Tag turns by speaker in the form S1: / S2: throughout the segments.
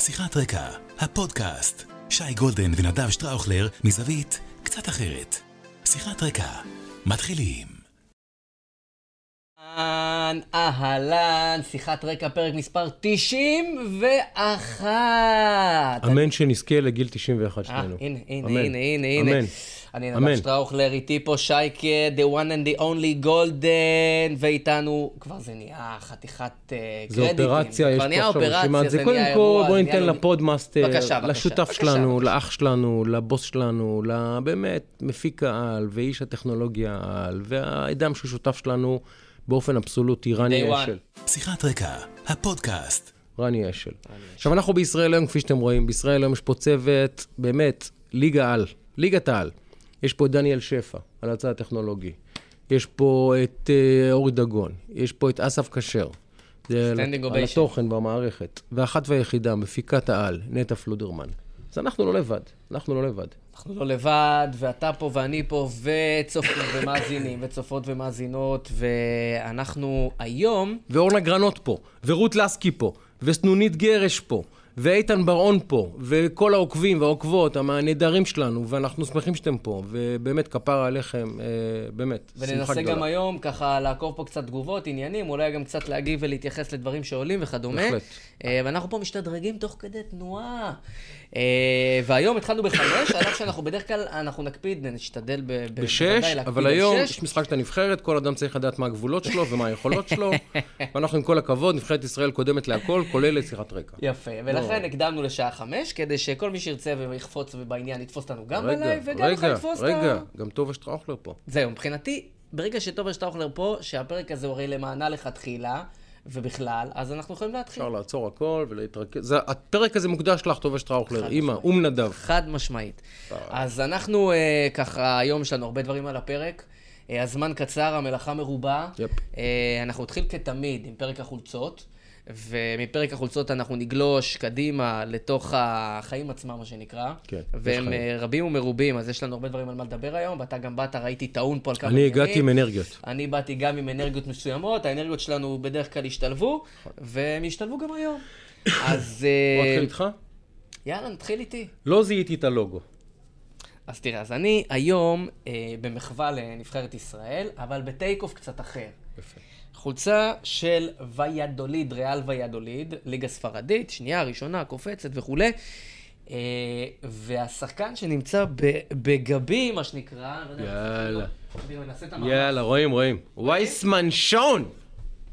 S1: שיחת רקע, הפודקאסט. שי גולדן ונדב שטראוכלר מזווית קצת אחרת. שיחת רקע, מתחילים.
S2: אהלן, אהלן, שיחת רקע, פרק מספר 91.
S3: אמן שנזכה לגיל 91
S2: אה,
S3: שנינו.
S2: הנה, הנה. הנה, הנה, הנה.
S3: אמן.
S2: אני. נדב שטראוכלר, איתי פה שייקה, the one and the only Golden, ואיתנו, כבר זה נהיה חתיכת אה, קרדיטים.
S3: אופרציה,
S2: זה
S3: יש
S2: כבר נהיה
S3: פה עכשיו
S2: אופרציה,
S3: רשימת זה. קודם כל,
S2: אירוע,
S3: בוא
S2: זה
S3: ניתן
S2: ל podmaster,
S3: לשותף שלנו. לאח שלנו, לבוס שלנו, באמת, מפיק העל ואיש הטכנולוגיה העל, והאדם שהוא שותף שלנו באופן אבסולוטי, רני. אשל.
S1: שיחת רקע, הפודקאסט.
S3: רני אשל. עכשיו, אנחנו בישראל היום, כפי שאתם רואים, בישראל היום יש פה צוות, באמת, ליגה על, ליגת העל. יש פה את דניאל שפע, על הצד הטכנולוגי. יש פה את אה, אורי דגון. יש פה את אסף כשר. על-
S2: Standing
S3: על. התוכן במערכת. ואחת והיחידה, מפיקת העל, נטע פלודרמן. אז אנחנו לא לבד, אנחנו לא לבד.
S2: אנחנו לא לבד, ואתה פה ואני פה, וצופים ומאזינים, וצופות ומאזינות, ואנחנו היום...
S3: ואורנה גרנות פה, ורות לסקי פה, וסנונית גרש פה, ואיתן בר-און פה, וכל העוקבים והעוקבות, הנהדרים שלנו, ואנחנו שמחים שאתם פה, ובאמת כפרה עליכם, אה, באמת, שמחה
S2: וננסה
S3: גדולה.
S2: גם היום ככה לעקוב פה קצת תגובות, עניינים, אולי גם קצת להגיב ולהתייחס לדברים שעולים וכדומה.
S3: בהחלט.
S2: אה, ואנחנו פה משתדרגים תוך כדי תנועה. אה, והיום התחלנו בחמש, על אף שאנחנו בדרך כלל, אנחנו נקפיד, נשתדל ב-
S3: בשש, אבל היום. יש משחק של הנבחרת, כל אדם צריך לדעת מה הגבולות שלו ומה היכולות שלו, ואנחנו עם כל הכבוד, נבחרת ישראל קודמת להכל, כולל לשיחת רקע.
S2: יפה, ולכן הקדמנו לשעה חמש, כדי שכל מי שירצה ויחפוץ בעניין יתפוס אותנו גם
S3: רגע,
S2: בלייב, וגם
S3: רגע,
S2: לתפוס את
S3: רגע,
S2: ה...
S3: גם טובה שטראוכלר פה.
S2: זהו, מבחינתי, ברגע שטובה שטראוכלר פה, שהפרק הזה הוא הרי למענה לכתחילה, ובכלל, אז אנחנו יכולים להתחיל.
S3: אפשר לעצור הכל ולהתרכז. זה- הפרק הזה מוקדש לך, טובה שטראוכלר, אימא. אום נדב.
S2: חד משמעית. אז אנחנו אה, ככה, היום יש לנו הרבה דברים על הפרק. אה, הזמן קצר, המלאכה מרובה.
S3: יפ.
S2: אה, אנחנו נתחיל כתמיד עם פרק החולצות, ומפרק החולצות אנחנו נגלוש קדימה לתוך החיים עצמם, מה שנקרא.
S3: כן,
S2: והם. אה, רבים ומרובים, אז יש לנו הרבה דברים על מה לדבר היום, ואתה גם באת, ראיתי טעון פה על כמה
S3: אני הגעתי עם אנרגיות.
S2: אני באתי גם עם אנרגיות מסוימות, האנרגיות שלנו בדרך כלל השתלבו, והם ישתלבו גם היום. אז
S3: בוא
S2: אה,
S3: נתחיל איתך?
S2: יאללה, נתחיל איתי.
S3: לא זיהיתי את הלוגו.
S2: אז תראה, אז אני היום אה, במחווה לנבחרת ישראל, אבל בטייק אוף קצת אחר.
S3: יפה.
S2: חולצה של ויאדוליד, ריאל ויאדוליד, ליגה ספרדית, שנייה, ראשונה, קופצת וכולי. אה, והשחקן שנמצא בגבי, מה שנקרא, לא
S3: יאללה. יאללה, רואים, רואים. וייסמן שון!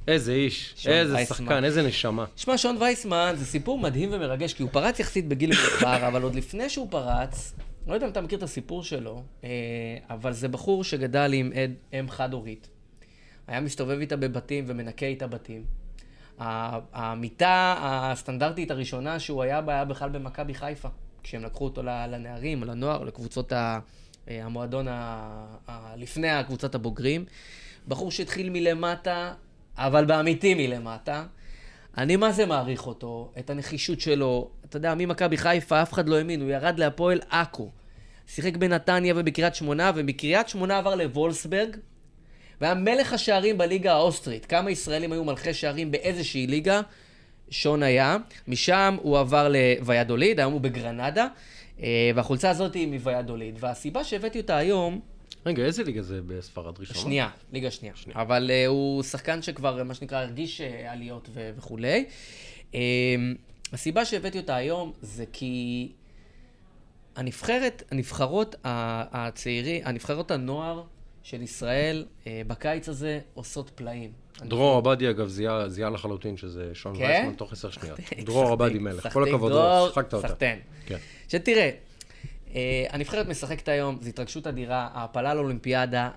S3: איזה איש, איזה
S2: וייסמן.
S3: שחקן, איזה נשמה.
S2: שמע, שון וייסמן זה סיפור מדהים ומרגש, כי הוא פרץ יחסית בגיל מאוחר, אבל עוד לפני שהוא פרץ, לא יודע אם אתה מכיר את הסיפור שלו, אה, אבל זה בחור שגדל עם אם חד-הורית. היה מסתובב איתה בבתים ומנקה איתה בתים. המיטה הסטנדרטית הראשונה שהוא היה בה היה בכלל במכבי חיפה, כשהם לקחו אותו לנערים, לנוער, לקבוצות אה, המועדון לפני הקבוצת הבוגרים. בחור שהתחיל מלמטה, אבל באמיתי מלמטה. אני מה זה מעריך אותו, את הנחישות שלו. אתה יודע, ממכבי חיפה אף אחד לא האמין, הוא ירד להפועל עכו. שיחק בנתניה ובקריית שמונה, ומקריית שמונה עבר לוולסברג, והיה מלך השערים בליגה האוסטרית. כמה ישראלים היו מלכי שערים באיזושהי ליגה? שון היה. משם הוא עבר לוויאדוליד, היום הוא בגרנדה, אה, והחולצה הזאת היא מוויאדוליד. והסיבה שהבאתי אותה היום,
S3: רגע, איזה ליגה זה בספרד ראשונה?
S2: שנייה, ליגה שנייה. אבל uh, הוא שחקן שכבר, מה שנקרא, הרגיש uh, עליות ו- וכולי. Uh, הסיבה שהבאתי אותה היום זה כי הנבחרת, הנבחרות הצעירי, הנבחרות הנוער של ישראל uh, בקיץ הזה עושות פלאים.
S3: דרור עבדי, אגב, זיהה לחלוטין שזה שון
S2: כן?
S3: וייסמן תוך עשר שניות. דרור עבדי מלך, כל הכבוד,
S2: דרור,
S3: דרור, שחקת אותה.
S2: סחטיין.
S3: כן.
S2: שתראה, אה, הנבחרת משחקת היום, זו התרגשות אדירה, העפלה לאולימפיאדה,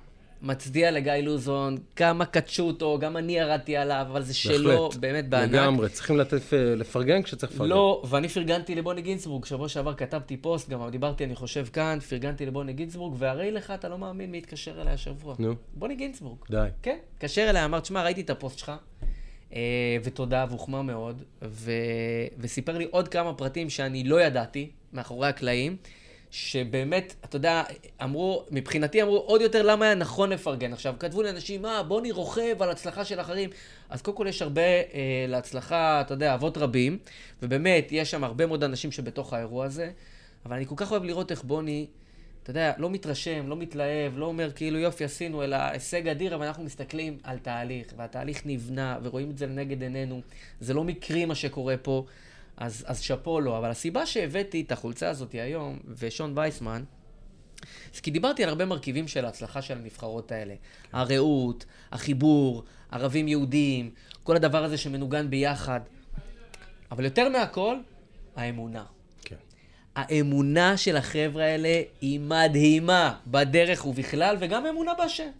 S2: מצדיע לגיא לוזון, כמה קטלו אותו, גם אני ירדתי עליו, אבל זה שלו,
S3: בהחלט.
S2: באמת בענק.
S3: לגמרי, צריכים לתת, אה, לפרגן כשצריך לפרגן.
S2: לא, ואני פרגנתי לבוני גינצבורג, שבוע שעבר כתבתי פוסט, גם דיברתי, אני חושב, כאן, פרגנתי לבוני גינצבורג, והרי לך, אתה לא מאמין מי התקשר אליי השבוע.
S3: נו.
S2: בוני גינצבורג.
S3: די.
S2: כן, התקשר אליי, אמר, תשמע, ראיתי את הפוסט שלך, אה, ותודה, והוחמא מאוד, ו... וסיפר לי עוד כמה פרטים שאני לא ידעתי, מאחורי הקלעים, שבאמת, אתה יודע, אמרו, מבחינתי אמרו, עוד יותר למה היה נכון לפרגן. עכשיו, כתבו לאנשים, מה, בוני רוכב על הצלחה של אחרים. אז קודם כל יש הרבה אה, להצלחה, אתה יודע, אבות רבים, ובאמת, יש שם הרבה מאוד אנשים שבתוך האירוע הזה, אבל אני כל כך אוהב לראות איך בוני, אתה יודע, לא מתרשם, לא מתלהב, לא אומר כאילו יופי עשינו, אלא הישג אדיר, אבל אנחנו מסתכלים על תהליך, והתהליך נבנה, ורואים את זה לנגד עינינו. זה לא מקרי מה שקורה פה. אז, אז שאפו לו. אבל הסיבה שהבאתי את החולצה הזאת היום, ושון וייסמן, זה כי דיברתי על הרבה מרכיבים של ההצלחה של הנבחרות האלה. הרעות, החיבור, ערבים יהודים, כל הדבר הזה שמנוגן ביחד. אבל יותר מהכל, האמונה.
S3: כן.
S2: האמונה של החבר'ה האלה היא מדהימה בדרך ובכלל, וגם אמונה בהשם.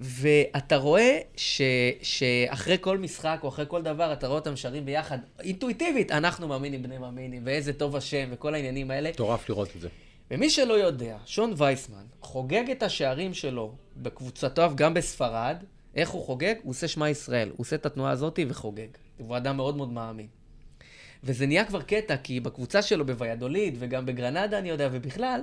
S2: ואתה רואה ש, שאחרי כל משחק או אחרי כל דבר, אתה רואה אותם שרים ביחד, אינטואיטיבית, אנחנו מאמינים בני מאמינים, ואיזה טוב השם, וכל העניינים האלה.
S3: מטורף לראות את זה.
S2: ומי שלא יודע, שון וייסמן חוגג את השערים שלו בקבוצתיו, גם בספרד. איך הוא חוגג? הוא עושה שמע ישראל. הוא עושה את התנועה הזאת וחוגג. הוא אדם מאוד מאוד מאמין. וזה נהיה כבר קטע, כי בקבוצה שלו בוויאדוליד, וגם בגרנדה, אני יודע, ובכלל,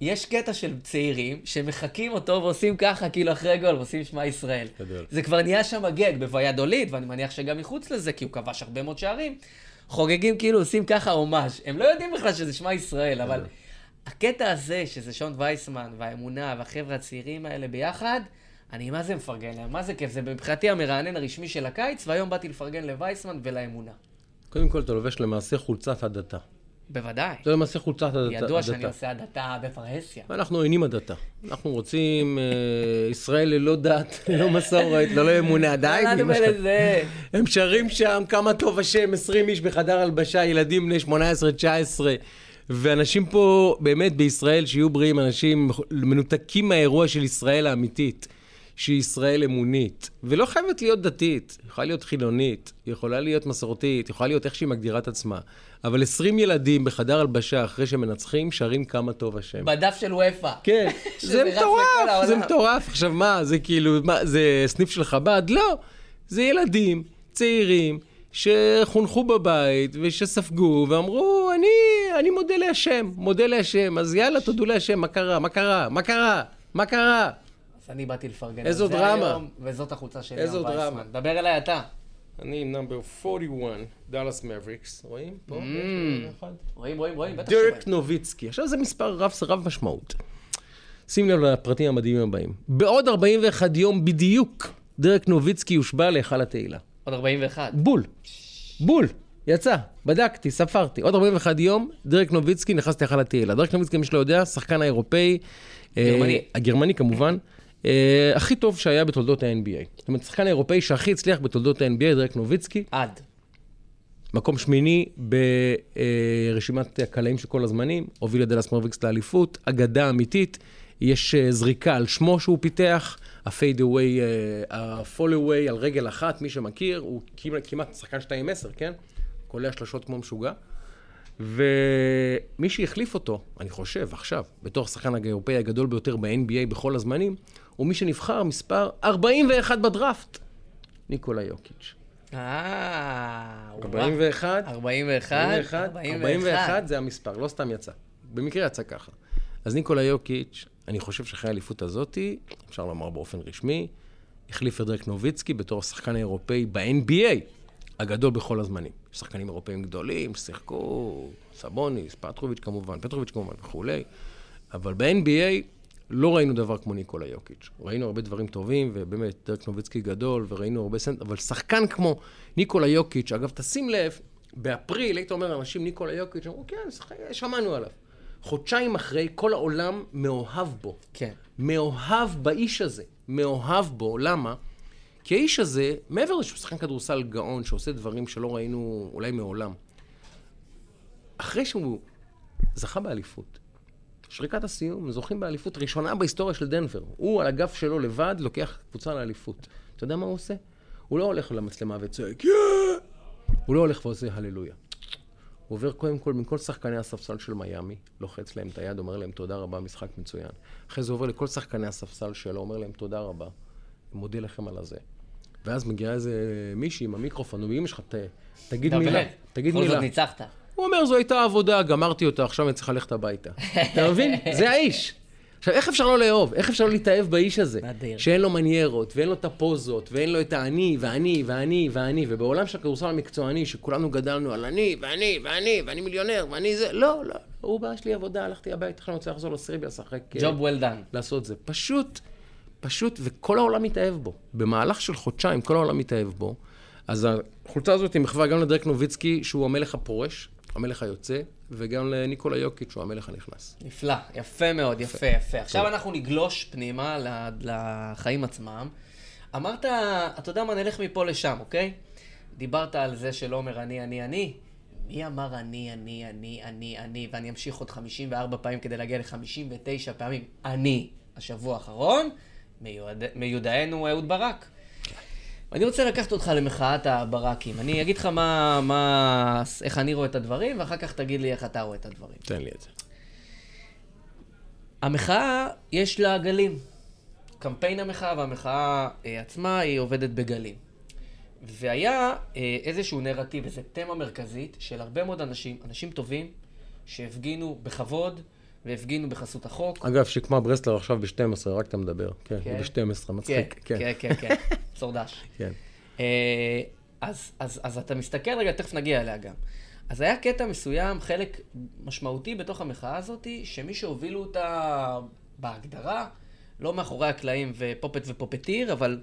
S2: יש קטע של צעירים שמחקים אותו ועושים ככה, כאילו אחרי גול, ועושים שמע ישראל.
S3: גדול.
S2: זה כבר נהיה שם גג בוויאדוליד, ואני מניח שגם מחוץ לזה, כי הוא כבש הרבה מאוד שערים. חוגגים כאילו, עושים ככה הומאז'. הם לא יודעים בכלל שזה שמע ישראל, אבל הקטע הזה, שזה שון וייסמן, והאמונה, והחבר'ה הצעירים האלה ביחד, אני מה זה מפרגן להם, מה זה כיף, זה מבחינתי המרענן הרשמי של הקיץ, והיום באתי לפרגן לווייסמן ולאמונה.
S3: קודם כל, אתה לובש למעשה חולצת הדתה.
S2: בוודאי.
S3: זה למעשה חולצת הדתה.
S2: ידוע שאני. עושה הדתה בפרהסיה.
S3: ואנחנו עוינים הדתה. אנחנו רוצים אה, ישראל ללא דת, ללא מסורת, ללא אמונה. די? הם שרים שם כמה טוב השם, 20 איש בחדר הלבשה, ילדים בני 18-19. ואנשים פה, באמת בישראל, שיהיו בריאים, אנשים מנותקים מהאירוע של ישראל האמיתית, שהיא ישראל אמונית. ולא חייבת להיות דתית, היא יכולה להיות חילונית, היא יכולה להיות מסורתית, היא יכולה להיות איך שהיא מגדירה את עצמה. אבל 20 ילדים בחדר הלבשה, אחרי שהם מנצחים, שרים כמה טוב השם.
S2: בדף של וופא.
S3: כן, זה מטורף, זה. מטורף. עכשיו מה, זה כאילו, מה, זה סניף של חב"ד? לא. זה ילדים, צעירים, שחונכו בבית ושספגו ואמרו, אני, אני מודה להשם, מודה להשם, אז יאללה, תודו להשם, מה קרה, מה קרה, מה קרה, מה קרה?
S2: אז אני באתי לפרגן
S3: איזו דרמה.
S2: היום, וזאת החולצה שלי
S3: איזו דרמה.
S2: דבר אליי אתה.
S3: אני עם נאמבר 41, דאלאס מבריקס, רואים? פה,
S2: Mm. רואים, רואים, רואים, בטח שרואים.
S3: דירק נוביצקי. עכשיו זה מספר רב, רב משמעות. שים לב לפרטים המדהימים הבאים. בעוד 41 יום בדיוק, דירק נוביצקי יושבע להיכל התהילה.
S2: עוד 41.
S3: בול. בול. יצא, בדקתי, ספרתי. עוד 41 יום, דירק נוביצקי נכנס להיכל התהילה. דירק נוביצקי, מי שלא יודע, שחקן האירופאי.
S2: גרמני.
S3: אה, הגרמני כמובן. אה, הכי טוב שהיה בתולדות ה-NBA. זאת אומרת, שחקן האירופאי שהכי הצליח בתולדות ה-NBA, דירק נוביצקי.
S2: עד.
S3: מקום שמיני ברשימת הקלעים של כל הזמנים, הוביל את דאלאס מאבריקס לאליפות, אגדה אמיתית, יש אה, זריקה על שמו שהוא פיתח, ה fadeaway, ה fallaway על רגל אחת, מי שמכיר, הוא כמעט, כמעט שחקן 2-10, כן? קולע שלשות כמו משוגע. ומי שהחליף אותו, אני חושב, עכשיו, בתור השחקן האירופאי הגדול ביותר ב-NBA בכל הזמנים, הוא מי שנבחר מספר 41 בדראפט, ניקולה יוקיץ'.
S2: אה... וואו.
S3: 41,
S2: 41.
S3: 41, 41 זה המספר, לא סתם יצא. במקרה יצא ככה. אז ניקולה יוקיץ', אני חושב שאחרי האליפות הזאתי, אפשר לומר באופן רשמי, החליף את דרק נוביצקי בתור השחקן האירופאי ב-NBA, הגדול בכל הזמנים. יש שחקנים אירופאים גדולים ששיחקו, סבוניס, פטרוביץ' כמובן, פטרוביץ' כמובן וכולי, אבל ב-NBA לא ראינו דבר כמו ניקולה יוקיץ'. ראינו הרבה דברים טובים, ובאמת, דרק נוביצקי גדול, וראינו הרבה סנט, אבל שחקן כמו ניקולה יוקיץ', אגב, תשים לב, באפריל היית אומר לאנשים, ניקולה יוקיץ', אמרו, כן, שחק- שמענו עליו. חודשיים אחרי, כל העולם מאוהב בו.
S2: כן.
S3: מאוהב באיש הזה. מאוהב בו, למה? כי האיש הזה, מעבר לזה שהוא שחקן כדורסל גאון, שעושה דברים שלא ראינו אולי מעולם, אחרי שהוא זכה באליפות, שריקת הסיום, זוכים באליפות ראשונה בהיסטוריה של דנבר. הוא על הגב שלו לבד לוקח קבוצה לאליפות. אתה יודע מה הוא עושה? הוא לא הולך למצלמה וצועק, "יא!" הוא לא הולך ועושה הללויה. הוא עובר קודם כל מכל שחקני הספסל של מיאמי, לוחץ להם את היד, אומר להם תודה רבה, משחק מצוין. אחרי זה עובר לכל שחקני הספסל שלו, אומר להם תודה רבה, מודה לכם על הזה. ואז מגיעה איזה מישהי עם המיקרופון, ואמא שלך, תגיד. מילה, תגיד
S2: בכל
S3: מילה.
S2: זאת ניצחת.
S3: הוא אומר, זו הייתה עבודה, גמרתי אותה, עכשיו אני צריך ללכת הביתה. אתה מבין? זה האיש. עכשיו, איך אפשר לא לאהוב? איך אפשר לא להתאהב באיש הזה?
S2: נדיר.
S3: שאין לו מניירות, ואין לו את הפוזות, ואין לו את האני, ואני, ואני, ואני, ובעולם של הכדורסל המקצועני, שכולנו גדלנו על אני, ואני, ואני, ואני מיליונר, ואני זה, לא, לא. הוא בא, יש לי עבודה, הלכתי הביתה, עכשיו אני רוצה לחזור לסריביה, לשחק.
S2: ג'וב well done.
S3: לעשות זה. פשוט, פשוט, וכל העולם מתאהב בו. במהלך של חודשיים כל העולם מתאהב בו. אז החולצה הזאת היא מחווה גם לדרק נוביצקי, שהוא המלך הפורש, המלך היוצא, וגם לניקולה יוקיץ', שהוא המלך הנכנס.
S2: נפלא, יפה מאוד, יפה, יפה. עכשיו אנחנו נגלוש פנימה לחיים עצמם. אמרת, אתה יודע מה, נלך מפה לשם, אוקיי? דיברת על זה שלא אומר אני, אני, אני. מי אמר אני, אני, אני, אני, אני, ואני אמשיך עוד 54 פעמים כדי להגיע ל-59 פעמים אני, השבוע האחרון, מיודענו אהוד ברק. אני רוצה לקחת אותך למחאת הברקים. אני אגיד לך מה, מה, איך אני רואה את הדברים, ואחר כך תגיד לי איך אתה רואה את הדברים.
S3: תן לי את זה.
S2: המחאה, יש לה גלים. קמפיין המחאה והמחאה אה, עצמה, היא עובדת בגלים. והיה אה, איזשהו נרטיב, איזו תמה מרכזית של הרבה מאוד אנשים, אנשים טובים, שהפגינו בכבוד והפגינו בחסות החוק.
S3: אגב, שקמה ברסלר עכשיו ב-12, רק אתה מדבר. כן,
S2: כן.
S3: ב-12, מצחיק.
S2: כן, כן, כן, כן, צורדש.
S3: כן.
S2: אה, אז, אז, אז אתה מסתכל, רגע, תכף נגיע אליה גם. אז היה קטע מסוים, חלק משמעותי בתוך המחאה הזאת, שמי שהובילו אותה בהגדרה, לא מאחורי הקלעים ופופט ופופטיר, אבל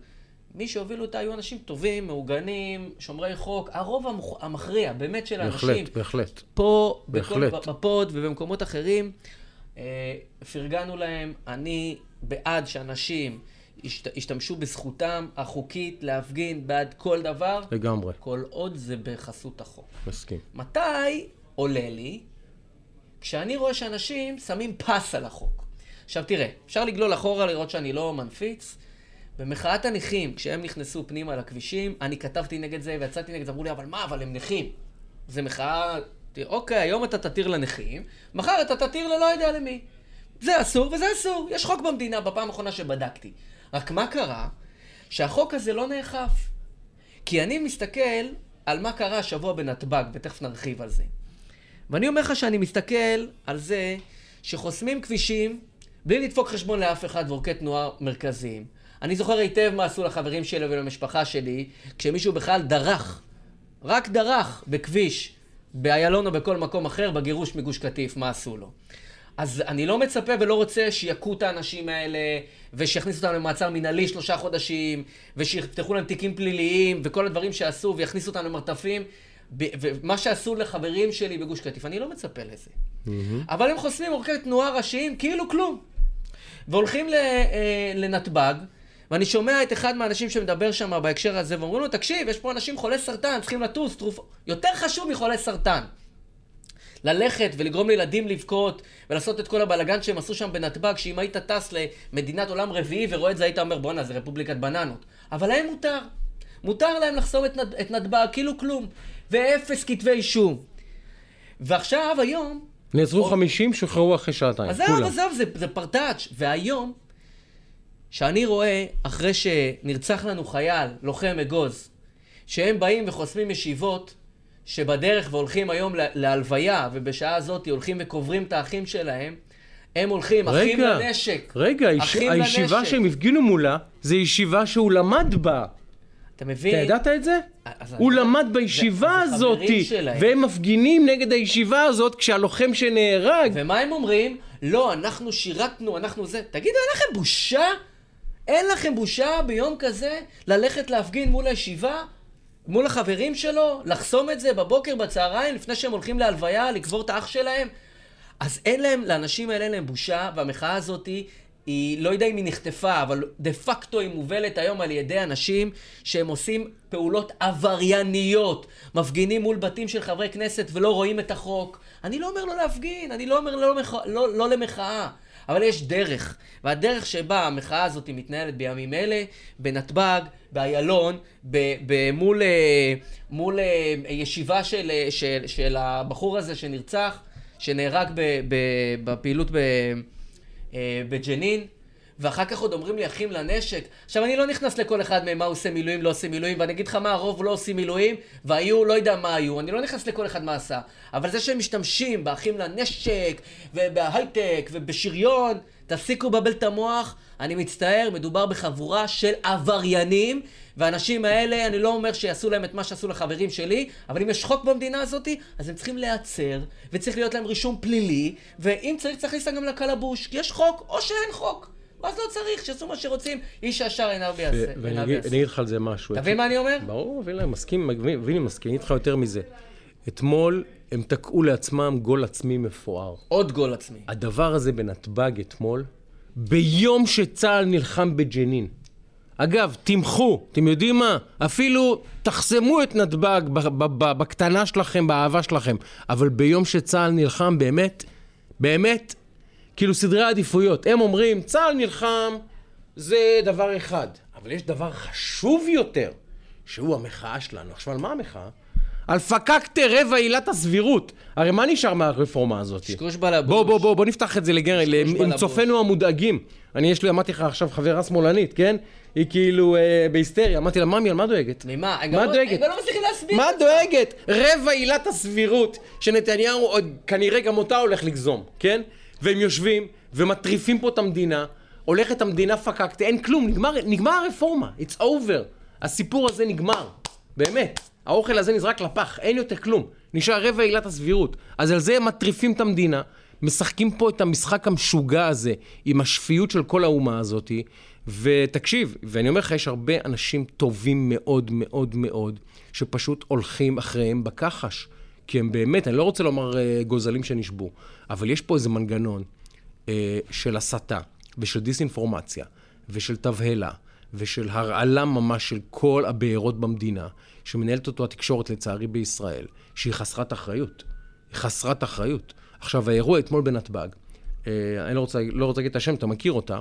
S2: מי שהובילו אותה היו אנשים טובים, מעוגנים, שומרי חוק, הרוב המוכ... המכריע, באמת של האנשים.
S3: בהחלט, בהחלט.
S2: פה,
S3: בהחלט.
S2: בכל, בפוד ובמקומות אחרים, פרגנו להם, אני בעד שאנשים ישת, ישתמשו בזכותם החוקית להפגין בעד כל דבר,
S3: לגמרי,
S2: כל עוד זה בחסות החוק.
S3: מסכים.
S2: מתי עולה לי? כשאני רואה שאנשים שמים פס על החוק. עכשיו תראה, אפשר לגלול אחורה לראות שאני לא מנפיץ. במחאת הנכים, כשהם נכנסו פנימה לכבישים, אני כתבתי נגד זה ויצאתי נגד זה, אמרו לי, אבל מה, אבל הם נכים. זה מחאה, אוקיי, היום אתה תתיר לנכים, מחר אתה תתיר ללא יודע למי. זה אסור וזה אסור. יש חוק במדינה בפעם האחרונה שבדקתי. רק מה קרה? שהחוק הזה לא נאכף. כי אני מסתכל על מה קרה השבוע בנתב"ג, ותכף נרחיב על זה. ואני אומר לך שאני מסתכל על זה שחוסמים כבישים בלי לדפוק חשבון לאף אחד ועורקי תנועה מרכזיים. אני זוכר היטב מה עשו לחברים שלי ולמשפחה שלי, כשמישהו בכלל דרך, רק דרך בכביש, באיילון או בכל מקום אחר, בגירוש מגוש קטיף, מה עשו לו. אז אני לא מצפה ולא רוצה שיכו את האנשים האלה, ושיכניסו אותם למעצר מינהלי שלושה חודשים, ושיפתחו להם תיקים פליליים, וכל הדברים שעשו, ויכניסו אותם למרתפים. ומה שעשו לחברים שלי בגוש קטיף, אני לא מצפה לזה. אבל הם חוסמים עורקי תנועה ראשיים כאילו כלום. והולכים ל- אה, לנתב"ג, ואני שומע את אחד מהאנשים שמדבר שם בהקשר הזה, ואומרים לו, תקשיב, יש פה אנשים חולי סרטן, צריכים לטוס, תרופות. יותר חשוב מחולי סרטן. ללכת ולגרום לילדים לבכות ולעשות את כל הבלגן שהם עשו שם בנתב"ג, שאם היית טס למדינת עולם רביעי ורואה את זה, היית אומר, בואנה, זה רפובליקת בננות. אבל להם מותר. מותר להם לחסום את, נד... את נתב"ג כאילו כלום. ואפס כתבי אישום. ועכשיו, היום,
S3: נעצרו 50, שוחררו אחרי שעתיים.
S2: עזוב. עזוב, זה, זה פרטאץ'. והיום, שאני רואה, אחרי שנרצח לנו חייל, לוחם אגוז, שהם באים וחוסמים ישיבות, שבדרך והולכים היום לה- להלוויה, ובשעה הזאת הולכים וקוברים את האחים שלהם, הם הולכים, אחים
S3: רגע,
S2: לנשק.
S3: רגע, היש-
S2: אחים
S3: הישיבה
S2: לנשק.
S3: שהם הפגינו מולה, זה ישיבה שהוא למד בה.
S2: אתה מבין?
S3: אתה ידעת את זה? הוא
S2: אני-
S3: למד
S2: זה-
S3: בישיבה
S2: זה
S3: הזאת,
S2: שלהם.
S3: והם מפגינים נגד הישיבה הזאת כשהלוחם שנהרג.
S2: ומה הם אומרים? לא, אנחנו שירתנו, אנחנו זה. תגידו, אין לכם בושה? אין לכם בושה ביום כזה ללכת להפגין מול הישיבה? מול החברים שלו? לחסום את זה בבוקר, בצהריים, לפני שהם הולכים להלוויה, לקבור את האח שלהם? אז אין להם, לאנשים האלה אין להם בושה, והמחאה הזאת היא, לא יודע אם היא נחטפה, אבל דה פקטו היא מובלת היום על ידי אנשים שהם עושים פעולות עברייניות. מפגינים מול בתים של חברי כנסת ולא רואים את החוק. אני לא אומר לא להפגין, אני לא אומר לא. לא, לא למחאה. אבל יש דרך, והדרך שבה המחאה הזאת מתנהלת בימים אלה, בנתב"ג, באיילון, מול, אה, מול אה, ישיבה של, אה, של, של הבחור הזה שנרצח, שנהרג ב- ב- בפעילות בג'נין, ואחר כך עוד אומרים לי אחים לנשק. עכשיו, אני לא נכנס לכל אחד מהם מה עושה מילואים, לא עושה מילואים, ואני אגיד לך מה, הרוב לא עושים מילואים, והיו, לא יודע מה היו, אני לא נכנס לכל אחד מה עשה. אבל זה שהם משתמשים באחים לנשק, ובהייטק, ובשריון, תפסיקו לבלבל את המוח, אני מצטער, מדובר בחבורה של עבריינים, והאנשים האלה, אני לא אומר שיעשו להם את מה שעשו לחברים שלי, אבל אם יש חוק במדינה הזאת, אז הם צריכים להיעצר, וצריך להיות להם רישום פלילי, ואם צריך, צריך להכניס גם לקלבוש, כי יש חוק או שאין חוק. ואז לא צריך, שיעשו מה שרוצים, איש הישר עיניו יעשה.
S3: ואני אגיד לך על זה משהו.
S2: אתה מבין מה אני אומר?
S3: ברור, להם, מסכים, מבין, מסכים, אני אגיד לך יותר מזה. אתמול הם תקעו לעצמם גול עצמי מפואר.
S2: עוד גול עצמי.
S3: הדבר הזה בנתב"ג אתמול, ביום שצה"ל נלחם בג'נין. אגב, תמחו, אתם יודעים מה? אפילו תחסמו את נתב"ג בקטנה שלכם, באהבה שלכם, אבל ביום שצה"ל נלחם, באמת, באמת, כאילו סדרי עדיפויות. הם אומרים, צה"ל נלחם, זה דבר אחד. אבל יש דבר חשוב יותר, שהוא המחאה שלנו. עכשיו, על מה המחאה? על פקקטה רבע עילת הסבירות. הרי מה נשאר מהרפורמה הזאת?
S2: שקוש בלבוש.
S3: בוא, בוא, בוא, בוא נפתח את זה לגמרי, עם. צופינו המודאגים. אני, יש לי, אמרתי לך עכשיו חברה שמאלנית, כן? היא כאילו אה, בהיסטריה. אמרתי לה, ממי, על מה דואגת?
S2: ממה? הם
S3: מה
S2: לא-
S3: דואגת?
S2: הם גם לא מצליחים להסביר.
S3: מה. דואגת? רבע עילת הסבירות, שנתניהו עוד כנראה גם אותה הולך לגזום, כן? והם יושבים ומטריפים פה את המדינה, הולכת המדינה פקקטה, אין כלום, נגמר, נגמר הרפורמה, it's over. הסיפור הזה נגמר, באמת. האוכל הזה נזרק לפח, אין יותר כלום. נשאר רבע עילת הסבירות. אז על זה הם מטריפים את המדינה, משחקים פה את המשחק המשוגע הזה, עם השפיות של כל האומה הזאתי. ותקשיב, ואני אומר לך, יש הרבה אנשים טובים מאוד מאוד מאוד, שפשוט הולכים אחריהם בכחש. כי הם באמת, אני לא רוצה לומר אה, גוזלים שנשבו, אבל יש פה איזה מנגנון אה, של הסתה, ושל דיסאינפורמציה, ושל תבהלה, ושל הרעלה ממש של כל הבארות במדינה, שמנהלת אותו התקשורת, לצערי, בישראל, שהיא חסרת אחריות. חסרת אחריות. עכשיו, האירוע אתמול בנתב"ג, אה, אני לא רוצה, לא רוצה להגיד את השם, אתה מכיר אותה,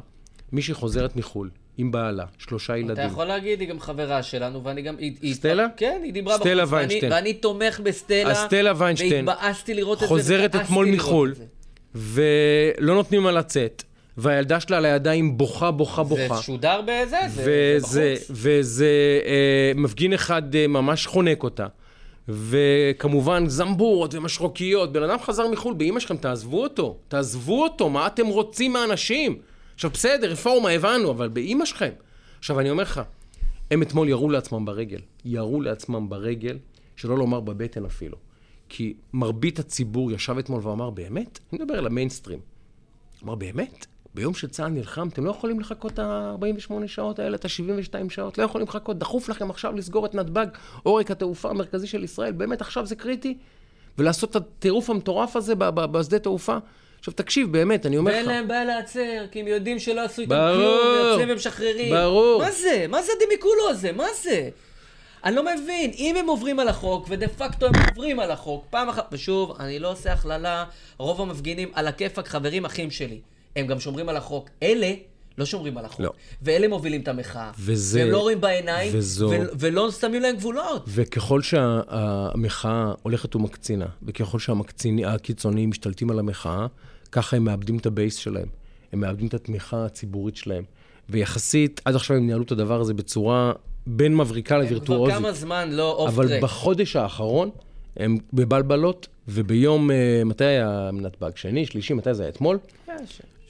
S3: מישהי חוזרת מחו"ל, עם בעלה, שלושה ילדים.
S2: אתה יכול להגיד, היא גם חברה שלנו, ואני גם... היא- היא-
S3: סטלה?
S2: כן, היא דיברה
S3: סטלה
S2: בחוץ, ואני-
S3: ויינשטיין.
S2: ואני תומך בסטלה.
S3: אז סטלה ויינשטיין
S2: והתבאסתי לראות את זה,
S3: חוזרת אתמול מחו"ל. ולא נותנים לה לצאת, והילדה שלה על הידיים בוכה, בוכה, בוכה.
S2: זה שודר בזה, זה זה
S3: וזה,
S2: בחוץ.
S3: וזה אה, מפגין אחד אה, ממש חונק אותה. וכמובן זמבורות ומשרוקיות, בן אדם חזר מחו"ל, באמא שלכם, תעזבו אותו, תעזבו אותו, מה אתם רוצים מהאנשים? עכשיו בסדר, רפורמה, הבנו, אבל באמא שלכם. עכשיו אני אומר לך, הם אתמול ירו לעצמם ברגל, ירו לעצמם ברגל, שלא לומר בבטן אפילו. כי מרבית הציבור ישב אתמול ואמר, באמת? אני מדבר על המיינסטרים. אמר, באמת? ביום שצה"ל נלחם, אתם לא יכולים לחכות את ה-48 שעות האלה, את ה-72 שעות? לא יכולים לחכות, דחוף לכם עכשיו לסגור את נתב"ג, עורק התעופה המרכזי של ישראל, באמת עכשיו זה קריטי? ולעשות את הטירוף המטורף הזה בשדה תעופה? עכשיו תקשיב, באמת, אני אומר
S2: ואין
S3: לך...
S2: להם בעיה להיעצר, כי הם יודעים שלא עשו איתם. כלום, מייצרים ומשחררים.
S3: ברור.
S2: מה זה? מה זה הדמיקולו הזה? מה זה? אני לא מבין, אם הם עוברים על החוק, ודה פקטו הם עוברים על החוק, פעם אחת, ושוב, אני לא עושה הכללה, רוב המפגינים על הכיפאק, חברים אחים שלי. הם גם שומרים על החוק. אלה לא שומרים על החוק.
S3: לא.
S2: ואלה מובילים את המחאה.
S3: וזה-
S2: והם לא רואים בעיניים,
S3: וזו-
S2: ו- ולא שמים להם גבולות.
S3: וככל שהמחאה הולכת ומקצינה, וככל שהקיצוניים משתלטים על המחאה, ככה הם מאבדים את ה base שלהם. הם מאבדים את התמיכה הציבורית שלהם. ויחסית, עד עכשיו הם ניהלו את הדבר הזה בצורה בין מבריקה
S2: כבר
S3: לווירטואוזית.
S2: כמה זמן לא אוף
S3: אבל
S2: טרק.
S3: בחודש האחרון הם בבלבלות, וביום, אה, מתי היה נתב"ג? שני, שלישי, מתי זה היה? אתמול?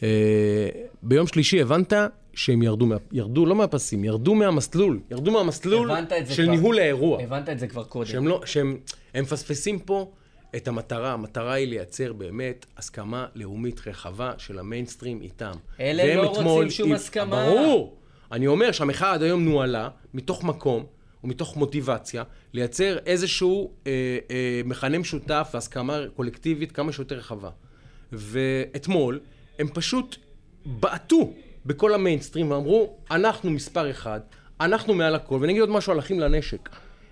S3: אה, ביום שלישי הבנת שהם ירדו, מה, ירדו לא מהפסים, ירדו מהמסלול, ירדו מהמסלול של
S2: כבר.
S3: ניהול האירוע.
S2: הבנת את זה כבר קודם.
S3: שהם לא, שהם הם מפספסים פה את המטרה. המטרה היא לייצר באמת הסכמה לאומית רחבה של המיינסטרים איתם.
S2: אלה לא רוצים
S3: אתמול-
S2: שום הסכמה.
S3: ברור. אני אומר שהמחאה עד היום נוהלה מתוך מקום ומתוך מוטיבציה לייצר איזשהו אה, אה, מכנה משותף והסכמה קולקטיבית כמה שיותר רחבה. ואתמול הם פשוט בעטו בכל המיינסטרים ואמרו, אנחנו מספר אחד, אנחנו מעל הכל, ואני אגיד עוד משהו על אחים לנשק.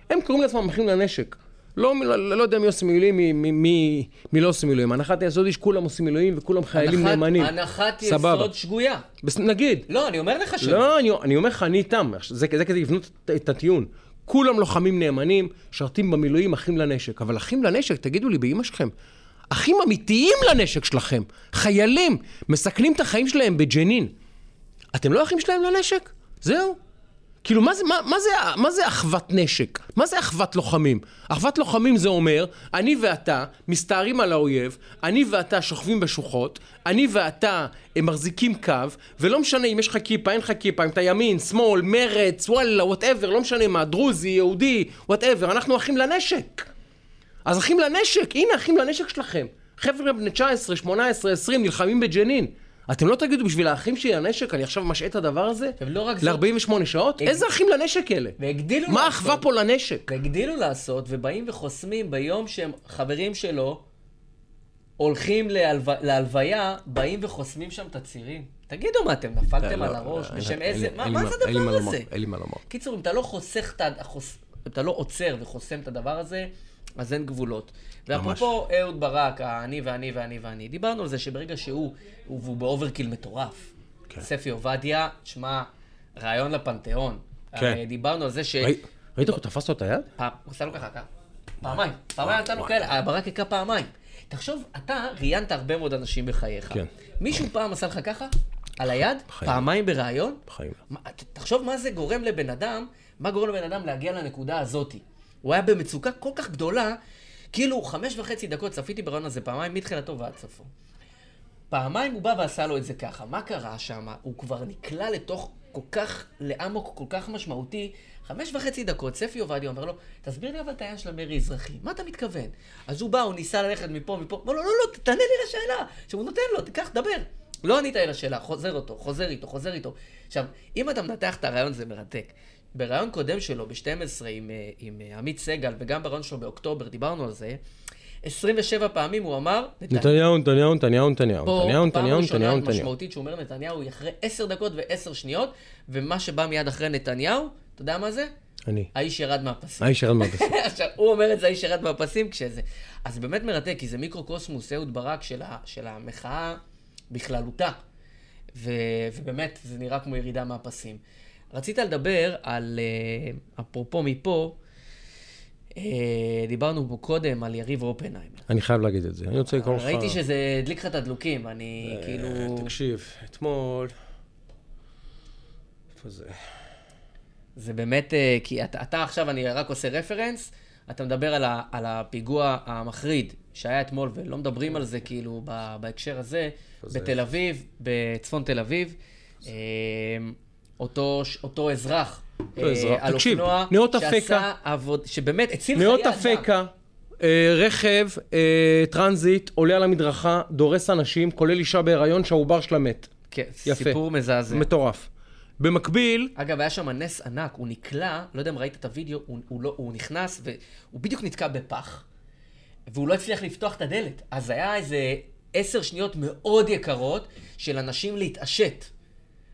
S3: הם קוראים לעצמם אחים לנשק. לא, לא, לא יודע מי עושה מילואים, מי, מי, מי, מי לא עושה מילואים. הנחת היסוד היא שכולם עושים מילואים וכולם חיילים
S2: הנחת-
S3: נאמנים.
S2: הנחת
S3: סבבה.
S2: יסוד שגויה.
S3: בס... נגיד.
S2: לא, אני אומר לך שלא.
S3: לא, אני, אני אומר לך, אני איתם. זה, זה כדי לבנות את, את הטיעון. כולם לוחמים נאמנים, משרתים במילואים, אחים לנשק. אבל אחים לנשק, תגידו לי, באמא שלכם, אחים אמיתיים לנשק שלכם, חיילים, מסכנים את החיים שלהם בג'נין. אתם לא אחים שלהם לנשק? זהו. כאילו, מה זה, מה, מה, זה, מה זה אחוות נשק? מה זה אחוות לוחמים? אחוות לוחמים זה אומר, אני ואתה מסתערים על האויב, אני ואתה שוכבים בשוחות, אני ואתה מחזיקים קו, ולא משנה אם יש לך כיפה, אין לך כיפה, אם אתה ימין, שמאל, מרץ, וואלה, whatever, לא משנה מה, דרוזי, יהודי, whatever, אנחנו אחים לנשק. אז אחים לנשק, הנה אחים לנשק שלכם. חבר'ה בני 19, 18, 20 נלחמים בג'נין. אתם לא תגידו בשביל האחים שלי לנשק, אני עכשיו משעה את הדבר הזה?
S2: ולא רק זאת-
S3: ל-48 שעות? איזה אחים לנשק אלה?
S2: והגדילו
S3: מה
S2: לעשות.
S3: האחווה פה לנשק?
S2: והגדילו לעשות, ובאים וחוסמים ביום שהם חברים שלו, הולכים להלו... להלוויה, באים וחוסמים שם את הצירים. תגידו מה, אתם נפלתם
S3: לא,
S2: על הראש?
S3: לא,
S2: בשם איזה... מה מה זה
S3: מה
S2: הדבר הזה?
S3: אין לי מה לומר.
S2: קיצור, אם אתה לא חוסך את ה... אם אתה לא עוצר וחוסם את הדבר הזה, אז אין גבולות. ואפרופו אהוד ברק, האני ואני ואני ואני, דיברנו על זה שברגע שהוא, הוא- והוא ב overkill מטורף.
S3: כן.
S2: ספי עובדיה, שמע, רעיון לפנתיאון.
S3: כן.
S2: דיברנו על זה ש...
S3: ראי- ראית איך הוא תפס לו את היד?
S2: פעם, הוא עשה לו ככה, ככה. פעמיים. פעמיים נתן לו כאלה, הברק הכה פעמיים. תחשוב, אתה ראיינת הרבה מאוד אנשים בחייך.
S3: כן.
S2: מישהו פעם עשה לך ככה? על היד?
S3: בחיים.
S2: פעמיים בריאיון?
S3: בחיים.
S2: תחשוב מה זה גורם לבן אדם, מה גורם לבן אדם להגיע לנקודה הזאתי. הוא היה במצוקה כל כך גדולה, כאילו חמש וחצי דקות, צפיתי ברעיון הזה פעמיים, מתחילתו ועד סופו. פעמיים הוא בא ועשה לו את זה ככה. מה קרה שם? הוא כבר נקלע לתוך כל כך, לאמוק כל כך משמעותי. חמש וחצי דקות, ספי עובדיה אומר לו, תסביר לי אבל את העניין של המרי אזרחי, מה אתה מתכוון? אז הוא בא, הוא ניסה ללכת מפה, מפה, אמר לו, לא, לא, תענה לי לשאלה. עכשיו הוא נותן לו, תיקח, דבר. לא ענית לי לשאלה, חוזר אותו, חוזר איתו, חוזר איתו. עכשיו, אם אתה מנתח את הרעיון זה מרתק. בריאיון קודם שלו, ב-12, עם, אה, עם אה, עמית סגל, וגם בריאיון שלו באוקטובר, דיברנו על זה, 27 פעמים הוא אמר,
S3: נתניהו, נתניהו, נתניהו, נתניהו.
S2: פה
S3: נתניהו, נתניהו,
S2: ראשונה
S3: נתניהו, נתניהו.
S2: משמעותית שהוא אומר נתניהו היא אחרי עשר דקות ועשר שניות, ומה שבא מיד אחרי נתניהו, אתה יודע מה זה?
S3: אני.
S2: האיש ירד מהפסים.
S3: האיש ירד מהפסים.
S2: עכשיו, הוא אומר את זה, האיש ירד מהפסים כשזה. אז באמת מרתק, כי זה מיקרוקוסמוס אהוד ברק של, ה, של המחאה בכללותה. ו, ובאמת, זה נראה כמו ירידה מהפסים. רצית לדבר על, אה, אפרופו מפה, אה, דיברנו פה קודם על יריב אופנהיימר.
S3: אני חייב להגיד את זה. אני רוצה לקרוא לך...
S2: ראיתי שזה הדליק לך את הדלוקים, אני כאילו...
S3: תקשיב, אתמול... איפה זה?
S2: זה באמת, אה, כי אתה, אתה עכשיו, אני רק עושה רפרנס, אתה מדבר על, ה, על הפיגוע המחריד שהיה אתמול, ולא מדברים על זה כאילו בהקשר הזה,
S3: זה?
S2: בתל אביב, בצפון תל אביב. אה, אותו, אותו אזרח, אה,
S3: אזרח.
S2: על
S3: תקשיב,
S2: אופנוע,
S3: נאות
S2: שעשה. עבוד, שבאמת הציל חיי
S3: נאות
S2: אדם.
S3: אפקה, אה, רכב, אה, טרנזיט, עולה על המדרכה, דורס אנשים, כולל אישה בהיריון שהעובר שלה מת.
S2: כן,
S3: יפה.
S2: סיפור מזעזע.
S3: מטורף. במקביל,
S2: אגב, היה שם נס ענק, הוא נקלע, לא יודע אם ראית את הוידאו, הוא, הוא, לא, הוא נכנס והוא בדיוק נתקע בפח, והוא לא הצליח לפתוח את הדלת. אז היה איזה עשר שניות מאוד יקרות של אנשים להתעשת.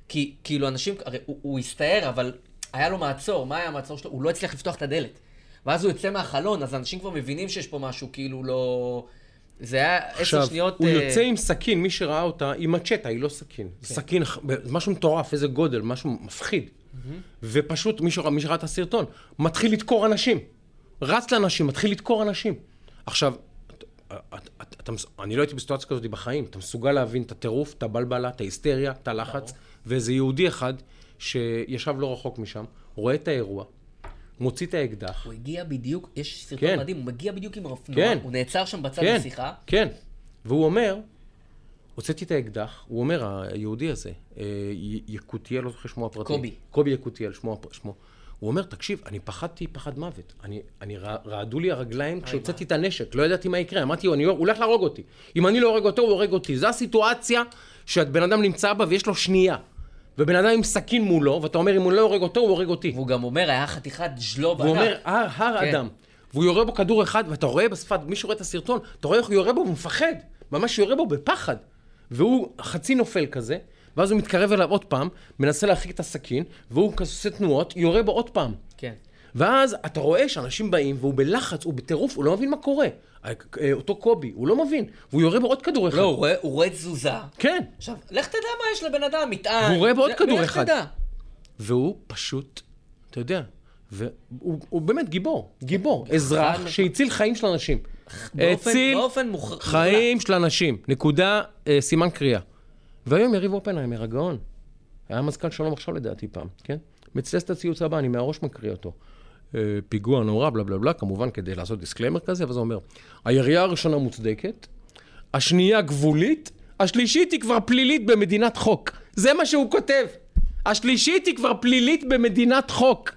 S2: כי כאילו אנשים, הרי הוא, הוא הסתער, אבל היה לו מעצור, מה היה המעצור שלו? הוא לא הצליח לפתוח את הדלת. ואז הוא יוצא מהחלון, אז אנשים כבר מבינים שיש פה משהו כאילו לא... זה היה עשר
S3: עכשיו,
S2: שניות...
S3: הוא
S2: אה,
S3: יוצא עם סכין, מי שראה אותה, היא מצ'טה, היא לא סכין.
S2: כן.
S3: סכין, משהו מטורף, איזה גודל, משהו מפחיד. ופשוט, מי שראה מי שראה את הסרטון, מתחיל לדקור אנשים. רץ לאנשים, מתחיל לדקור אנשים. עכשיו, את- את- את- אתה מס- אני לא הייתי בסיטואציה כזאת בחיים. אתה מסוגל להבין את הטירוף, את הבלבלה, את ההיסטריה, את הלחץ, ואיזה יהודי אחד שישב לא רחוק משם, רואה את האירוע, מוציא את האקדח,
S2: הוא הגיע בדיוק, יש סרטון
S3: כן.
S2: מדהים, הוא מגיע בדיוק עם האופנוע,
S3: כן.
S2: הוא נעצר שם בצד
S3: כן,
S2: לשיחה.
S3: כן. והוא אומר, הוצאתי את האקדח, הוא אומר, היהודי הזה, אה, יקותיאל, לא זוכר שמו הפרטי.
S2: קובי.
S3: קובי יקותיאל, שמו, שמו. הוא אומר, תקשיב, אני פחדתי פחד מוות. אני, אני רע- רעדו לי הרגליים כשהוצאתי את הנשק, לא ידעתי מה יקרה. אמרתי, הוא הולך להרוג אותי. אם אני לא הורג אותו, הוא הורג אותי. זו הסיטואציה שהבן אדם נמצא בה ויש לו שנייה. ובן אדם עם סכין מולו, ואתה אומר, אם הוא לא הורג אותו, הוא הורג אותי.
S2: והוא גם אומר, היה חתיכת ז'לוב
S3: והוא
S2: ענק.
S3: אומר, הר, הר
S2: כן.
S3: אדם. והוא יורה בו כדור אחד, ואתה רואה בשפת, מי שרואה את הסרטון, אתה רואה איך הוא יורה בו והוא מפחד. ממש יורה בו בפחד. והוא חצי נופל כזה, ואז הוא מתקרב אליו עוד פעם, מנסה להרחיק את הסכין, והוא כזה עושה תנועות, יורה בו עוד פעם.
S2: כן.
S3: ואז אתה רואה שאנשים באים, והוא בלחץ, הוא בטירוף, הוא לא מבין מה קורה. אה, אה, אותו קובי, הוא לא מבין. והוא יורה בו עוד כדור אחד.
S2: לא, הוא רואה- הוא רואה תזוזה.
S3: כן.
S2: עכשיו, לך תדע מה יש לבן אדם, מטען.
S3: והוא רואה בעוד
S2: לך-
S3: כדור אחד.
S2: תדע.
S3: והוא פשוט, אתה יודע, והוא הוא באמת גיבור, גיבור, אזרח
S2: חד-
S3: שהציל חיים של אנשים. הציל. חיים של אנשים, נקודה, אה, סימן קריאה. והיום יריב אופנהיימר, הגאון. היה מזכ"ל שלום עכשיו לדעתי פעם, כן? מצטט את הציוץ הבא, אני מהראש מקריא אותו. אה, פיגוע נורא, בלה בלה בלה, כמובן כדי לעשות disclaimer כזה, אבל זה אומר, הירייה הראשונה מוצדקת, השנייה גבולית, השלישית היא כבר פלילית במדינת חוק. זה מה שהוא כותב. השלישית היא כבר פלילית במדינת חוק.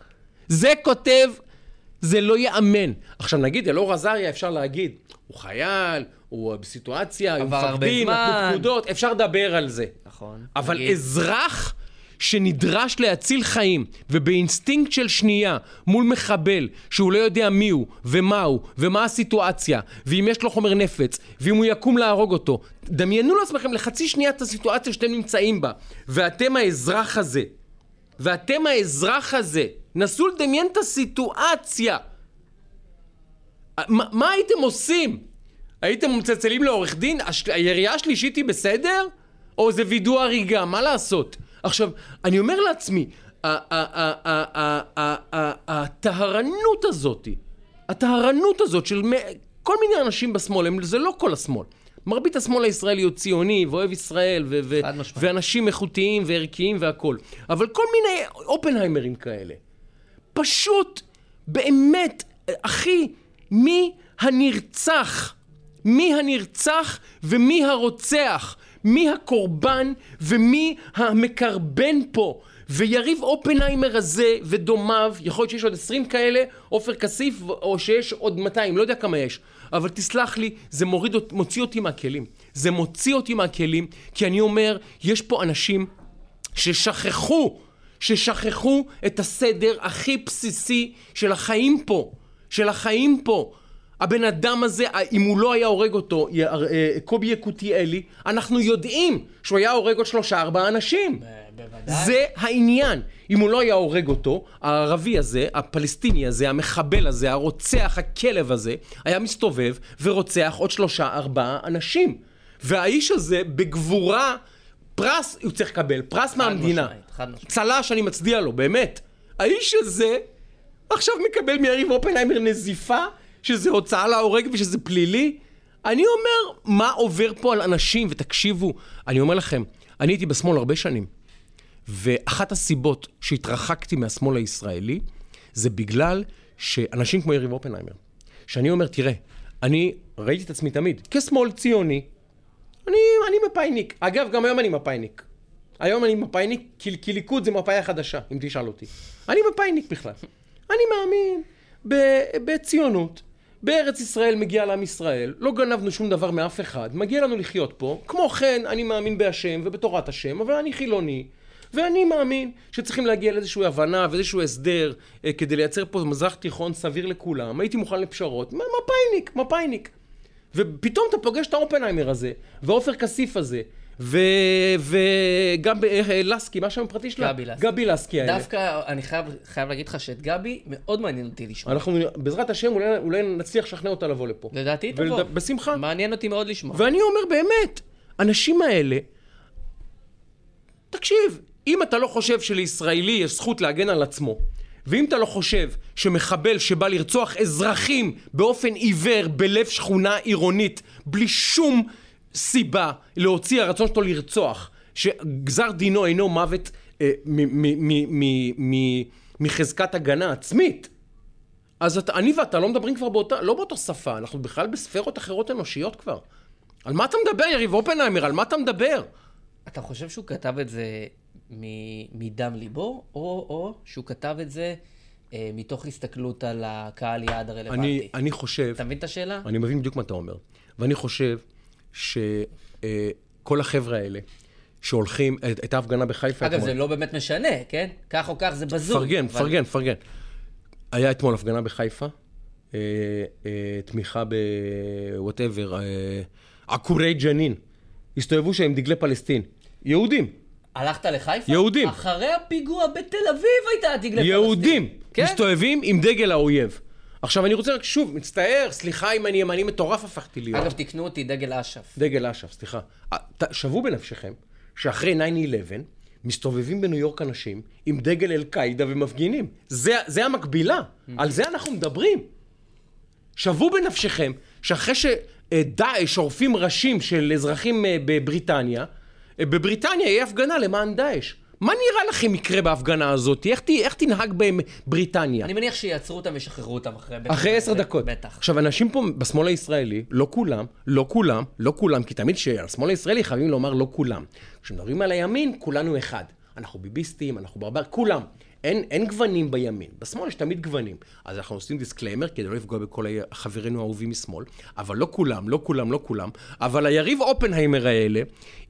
S3: זה כותב, זה לא ייאמן. עכשיו נגיד, אלאור עזריה אפשר להגיד, הוא חייל, הוא בסיטואציה, הוא מפקדים. נתנו פקודות, אפשר לדבר על זה.
S2: נכון.
S3: אבל
S2: נגיד.
S3: אזרח שנדרש להציל חיים, ובאינסטינקט של שנייה, מול מחבל, שהוא לא יודע מי הוא, ומה הוא, ומה הסיטואציה, ואם יש לו חומר נפץ, ואם הוא יקום להרוג אותו, דמיינו לעצמכם לחצי שנייה את הסיטואציה שאתם נמצאים בה, ואתם האזרח הזה, ואתם האזרח הזה, נסו לדמיין את הסיטואציה. מה, מה הייתם עושים? הייתם מצלצלים לעורך דין? הש... הירייה השלישית היא בסדר? או זה וידוא הריגה? מה לעשות? עכשיו, אני אומר לעצמי, הטהרנות הזאתי, הטהרנות הזאת של כל מיני אנשים בשמאל, הם- זה לא כל השמאל. מרבית השמאל הישראלי הוא ציוני ואוהב ישראל ו- ו-. ואנשים איכותיים וערכיים והכול. אבל כל מיני אופנהיימרים כאלה. פשוט, באמת, אחי, מי הנרצח? מי הנרצח ומי הרוצח? מי הקורבן ומי המקרבן פה? ויריב אופנהיימר הזה ודומיו, יכול להיות שיש עוד 20 כאלה, עופר כסיף, או שיש עוד 200, לא יודע כמה יש. אבל תסלח לי, זה מוריד, מוציא אותי מהכלים. זה מוציא אותי מהכלים, כי אני אומר, יש פה אנשים ששכחו, ששכחו את הסדר הכי בסיסי של החיים פה, של החיים פה. הבן אדם הזה, אם הוא לא היה הורג אותו, אה, קובי יקותיאלי, אנחנו יודעים שהוא היה הורג עוד שלושה ארבעה אנשים.
S2: בוודאי.
S3: זה העניין. אם הוא לא היה הורג אותו, הערבי הזה, הפלסטיני הזה, המחבל הזה, הרוצח, הכלב הזה, היה מסתובב ורוצח עוד שלושה ארבעה אנשים. והאיש הזה, בגבורה, פרס, הוא צריך לקבל, פרס מהמדינה. צל"ש, אני מצדיע לו, באמת. האיש הזה עכשיו מקבל מיריב אופנהיימר נזיפה, שזה הוצאה להורג ושזה פלילי. אני אומר, מה עובר פה על אנשים? ותקשיבו, אני אומר לכם, אני הייתי בשמאל הרבה שנים, ואחת הסיבות שהתרחקתי מהשמאל הישראלי, זה בגלל שאנשים כמו יריב אופנהיימר, שאני אומר, תראה, אני ראיתי את עצמי תמיד כשמאל ציוני, אני, אני מפאיניק. אגב, גם היום אני מפאיניק. היום אני מפאיניק, כי, כי ליכוד זה מפאיה חדשה, אם תשאל אותי. אני מפאיניק בכלל. אני מאמין ב- בציונות. בארץ ישראל מגיע לעם ישראל, לא גנבנו שום דבר מאף אחד, מגיע לנו לחיות פה. כמו כן, אני מאמין בהשם ובתורת השם, אבל אני חילוני. ואני מאמין שצריכים להגיע לאיזושהי הבנה ואיזשהו הסדר אה, כדי לייצר פה מזרח תיכון סביר לכולם. הייתי מוכן לפשרות. מפאיניק, מפאיניק. ופתאום אתה פוגש את האופנהיימר הזה, ועופר כסיף הזה. וגם ב- אה, לסקי, מה השם הפרטי שלה?
S2: גבי לסקי.
S3: גבי לסקי האלה.
S2: דווקא אני חייב, חייב להגיד לך שאת גבי מאוד מעניין אותי לשמוע.
S3: אנחנו, בעזרת השם, אולי, אולי נצליח לשכנע אותה לבוא לפה.
S2: לדעתי
S3: ולד-
S2: תבוא.
S3: בשמחה.
S2: מעניין אותי מאוד לשמוע.
S3: ואני אומר באמת, האנשים האלה, תקשיב, אם אתה לא חושב שלישראלי יש זכות להגן על עצמו, ואם אתה לא חושב שמחבל שבא לרצוח אזרחים באופן עיוור בלב שכונה עירונית, בלי שום סיבה להוציא הרצון שלו לרצוח, שגזר דינו אינו מוות אה, מחזקת הגנה עצמית, אז אתה, אני ואתה לא מדברים כבר באותה, לא באותה שפה, אנחנו בכלל בספרות אחרות אנושיות כבר. על מה אתה מדבר, יריב אופנהיימר? על מה אתה מדבר?
S2: אתה חושב שהוא כתב את זה מ- מדם ליבו, או, או שהוא כתב את זה אה, מתוך הסתכלות על הקהל יעד הרלוונטי?
S3: אני, אני חושב,
S2: אתה מבין את השאלה?
S3: אני מבין בדיוק מה אתה אומר, ואני חושב שכל החבר'ה האלה שהולכים, הייתה הפגנה בחיפה
S2: אגב,
S3: אתמול.
S2: זה לא באמת משנה, כן? כך או כך זה בזוי.
S3: פרגן,
S2: אבל-
S3: פרגן, פרגן. היה אתמול הפגנה בחיפה, אה, אה, תמיכה ב whatever, אה, עקורי ג'נין. הסתובבו שם עם דגלי פלסטין. יהודים.
S2: הלכת לחיפה?
S3: יהודים.
S2: אחרי הפיגוע בתל אביב הייתה דגלי פלסטין.
S3: יהודים
S2: כן?
S3: מסתובבים עם דגל האויב. עכשיו אני רוצה רק שוב, מצטער, סליחה אם אני ימני מטורף הפכתי להיות.
S2: אגב, תקנו אותי דגל אש"ף.
S3: דגל אש"ף, סליחה. אה, שוו בנפשכם שאחרי 9-11 מסתובבים בניו יורק אנשים עם דגל אל-קאעידה ומפגינים. זה, זה המקבילה, על זה אנחנו מדברים. שוו בנפשכם שאחרי שדאעש עורפים ראשים של אזרחים אה, בבריטניה, אה, בבריטניה יהיה הפגנה למען דאעש. מה נראה לכם יקרה בהפגנה הזאת? איך, ת- איך תנהג בהם בריטניה?
S2: אני מניח שיעצרו אותם וישחררו אותם אחרי...
S3: אחרי עשר דקות.
S2: בטח.
S3: עכשיו, אנשים פה בשמאל הישראלי, לא כולם, לא כולם, לא כולם, כי תמיד שהשמאל הישראלי חייבים לומר לא כולם. כשמדברים על הימין, כולנו אחד. אנחנו ביביסטים, אנחנו ברבר, כולם. אין, אין גוונים בימין. בשמאל יש תמיד גוונים. אז אנחנו עושים disclaimer כדי לא לפגוע בכל חברינו האהובים משמאל. אבל לא כולם, לא כולם, לא כולם. אבל היריב אופנהיימר האלה,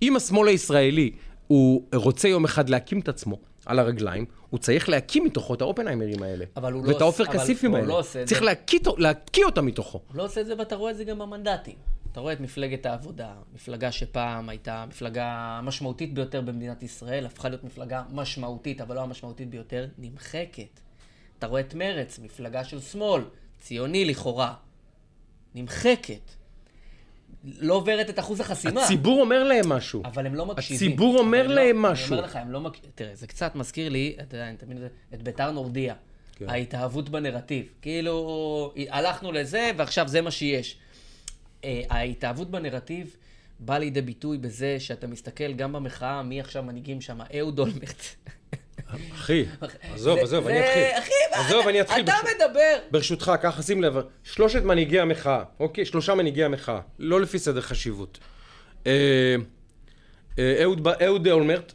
S3: אם השמאל הישראלי הוא רוצה יום אחד להקים את עצמו על הרגליים, הוא צריך להקיא מתוכו את האופנהיימרים האלה.
S2: אבל הוא לא
S3: ואת העופר כסיפים האלה.
S2: לא
S3: צריך להקיא אותם מתוכו.
S2: הוא לא עושה את זה, ואתה רואה את זה גם במנדטים. אתה רואה את מפלגת העבודה, מפלגה שפעם הייתה המפלגה המשמעותית ביותר במדינת ישראל, הפכה להיות מפלגה משמעותית, אבל לא המשמעותית ביותר, נמחקת. אתה רואה את מרצ, מפלגה של שמאל, ציוני לכאורה, נמחקת. לא עוברת את אחוז החסימה.
S3: הציבור אומר להם משהו.
S2: אבל הם לא מקשיבים.
S3: הציבור אומר
S2: הם
S3: להם
S2: לא,
S3: משהו.
S2: אני אומר לך, הם לא מקשיבים. תראה, זה קצת מזכיר לי, אתה יודע, אני תמיד... את ביתר נורדיה.
S3: כן.
S2: ההתאהבות בנרטיב. כאילו, הלכנו לזה, ועכשיו זה מה שיש. אה, ההתאהבות בנרטיב באה לידי ביטוי בזה שאתה מסתכל גם במחאה, מי עכשיו מנהיגים שם, אהוד אולמרט.
S3: אחי, עזוב, עזוב, אני אתחיל.
S2: אחי,
S3: עזוב, אני אתחיל.
S2: אתה מדבר.
S3: ברשותך, ככה שים לב, שלושת מנהיגי המחאה, אוקיי? שלושה מנהיגי המחאה, לא לפי סדר חשיבות. אה, אה, אהוד אולמרט,